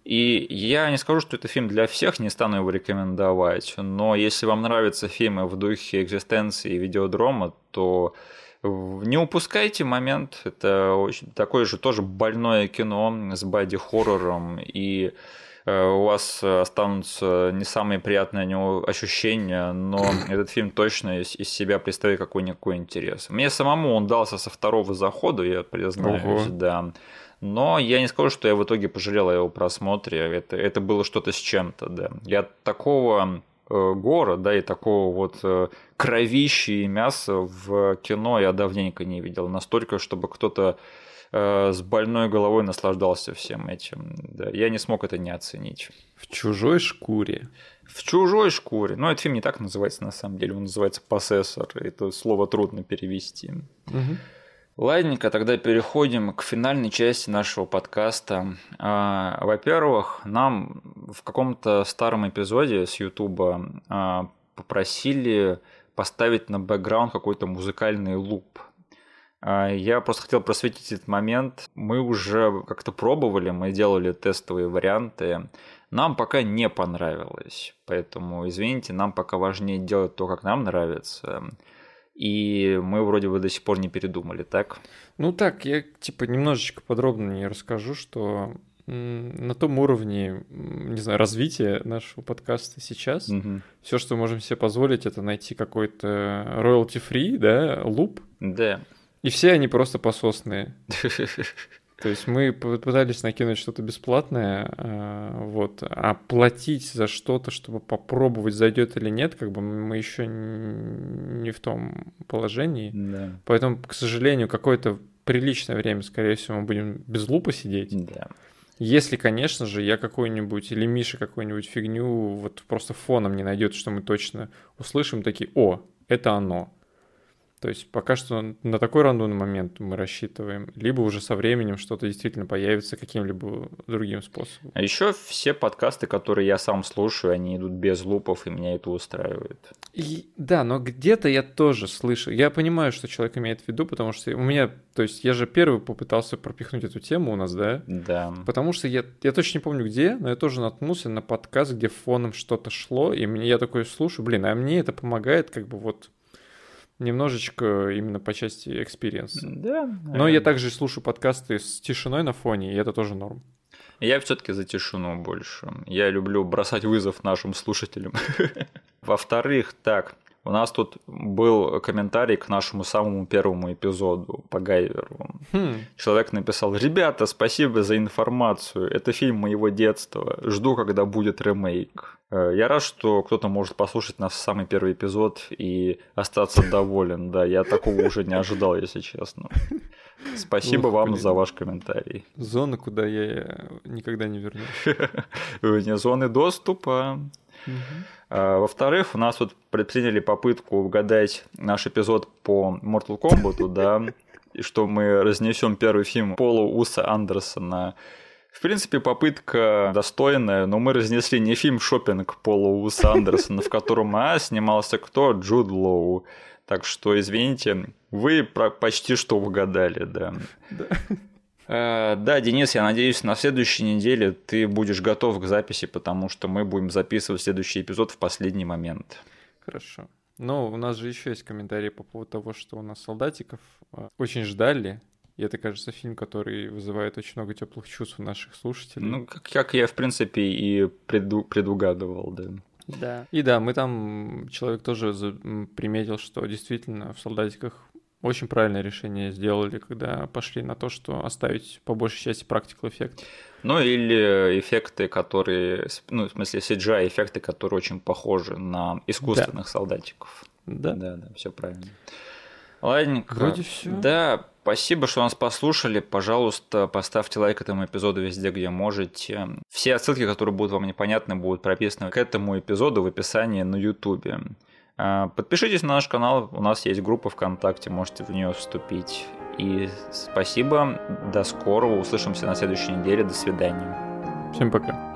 И я не скажу, что это фильм для всех, не стану его рекомендовать, но если вам нравятся фильмы в духе экзистенции и видеодрома, то не упускайте момент. Это очень, такое же тоже больное кино с боди-хоррором, и э, у вас останутся не самые приятные ощущения, но этот фильм точно из, из себя представляет какой-никакой интерес. Мне самому он дался со второго захода, я признаюсь, Ого. да. Но я не скажу, что я в итоге пожалел о его просмотре. Это, это было что-то с чем-то, да. Я такого э, гора, да, и такого вот э, кровища и мяса в кино я давненько не видел. Настолько, чтобы кто-то э, с больной головой наслаждался всем этим. Да, я не смог это не оценить. В чужой шкуре. В чужой шкуре. Но этот фильм не так называется на самом деле. Он называется «Поссессор». Это слово трудно перевести. Угу. Ладненько, тогда переходим к финальной части нашего подкаста. А, во-первых, нам в каком-то старом эпизоде с Ютуба а, попросили поставить на бэкграунд какой-то музыкальный луп. А, я просто хотел просветить этот момент. Мы уже как-то пробовали, мы делали тестовые варианты. Нам пока не понравилось, поэтому, извините, нам пока важнее делать то, как нам нравится и мы вроде бы до сих пор не передумали, так? Ну так, я типа немножечко подробно не расскажу, что на том уровне, не знаю, развития нашего подкаста сейчас, угу. все, что можем себе позволить, это найти какой-то royalty free, да, луп. Да. И все они просто пососные. То есть мы пытались накинуть что-то бесплатное, а, вот, а платить за что-то, чтобы попробовать, зайдет или нет, как бы мы еще не в том положении. Да. Поэтому, к сожалению, какое-то приличное время, скорее всего, мы будем без лупа сидеть. Да. Если, конечно же, я какой-нибудь или Миша какую-нибудь фигню вот просто фоном не найдет, что мы точно услышим, такие, о, это оно. То есть пока что на такой рандомный момент мы рассчитываем, либо уже со временем что-то действительно появится каким-либо другим способом. А еще все подкасты, которые я сам слушаю, они идут без лупов, и меня это устраивает. И, да, но где-то я тоже слышу. Я понимаю, что человек имеет в виду, потому что у меня, то есть я же первый попытался пропихнуть эту тему у нас, да? Да. Потому что я, я точно не помню где, но я тоже наткнулся на подкаст, где фоном что-то шло, и мне я такой слушаю, блин, а мне это помогает как бы вот немножечко именно по части experience. Да. Но я также слушаю подкасты с тишиной на фоне, и это тоже норм. Я все-таки за тишину больше. Я люблю бросать вызов нашим слушателям. Во-вторых, так, У нас тут был комментарий к нашему самому первому эпизоду по Гайверу. Хм. Человек написал, ребята, спасибо за информацию, это фильм моего детства, жду, когда будет ремейк. Э, я рад, что кто-то может послушать наш самый первый эпизод и остаться доволен. Да, я такого уже не ожидал, если честно. Спасибо Ух, вам блин. за ваш комментарий. Зона, куда я никогда не вернусь. Вне зоны доступа. А, во-вторых, у нас вот предприняли попытку угадать наш эпизод по Mortal Kombat, да, и что мы разнесем первый фильм Пола Уса Андерсона в принципе, попытка достойная, но мы разнесли не фильм «Шопинг» Пола Уса Андерсона, в котором а, снимался кто? Джуд Лоу. Так что, извините, вы почти что угадали, да. Да. Э, да, Денис, я надеюсь, на следующей неделе ты будешь готов к записи, потому что мы будем записывать следующий эпизод в последний момент. Хорошо. Но у нас же еще есть комментарии по поводу того, что у нас солдатиков э, очень ждали, и это, кажется, фильм, который вызывает очень много теплых чувств у наших слушателей. Ну, как, как я, в принципе, и преду, предугадывал, да. Да. И да, мы там, человек тоже приметил, что действительно в солдатиках очень правильное решение сделали, когда пошли на то, что оставить по большей части практикал эффект. Ну или эффекты, которые, ну в смысле CGI эффекты, которые очень похожи на искусственных да. солдатиков. Да. Да, да, все правильно. Ладненько. Вроде все. Да, спасибо, что нас послушали. Пожалуйста, поставьте лайк этому эпизоду везде, где можете. Все ссылки, которые будут вам непонятны, будут прописаны к этому эпизоду в описании на YouTube. А, подпишитесь на наш канал, у нас есть группа ВКонтакте, можете в нее вступить. И спасибо, до скорого, услышимся на следующей неделе, до свидания. Всем пока.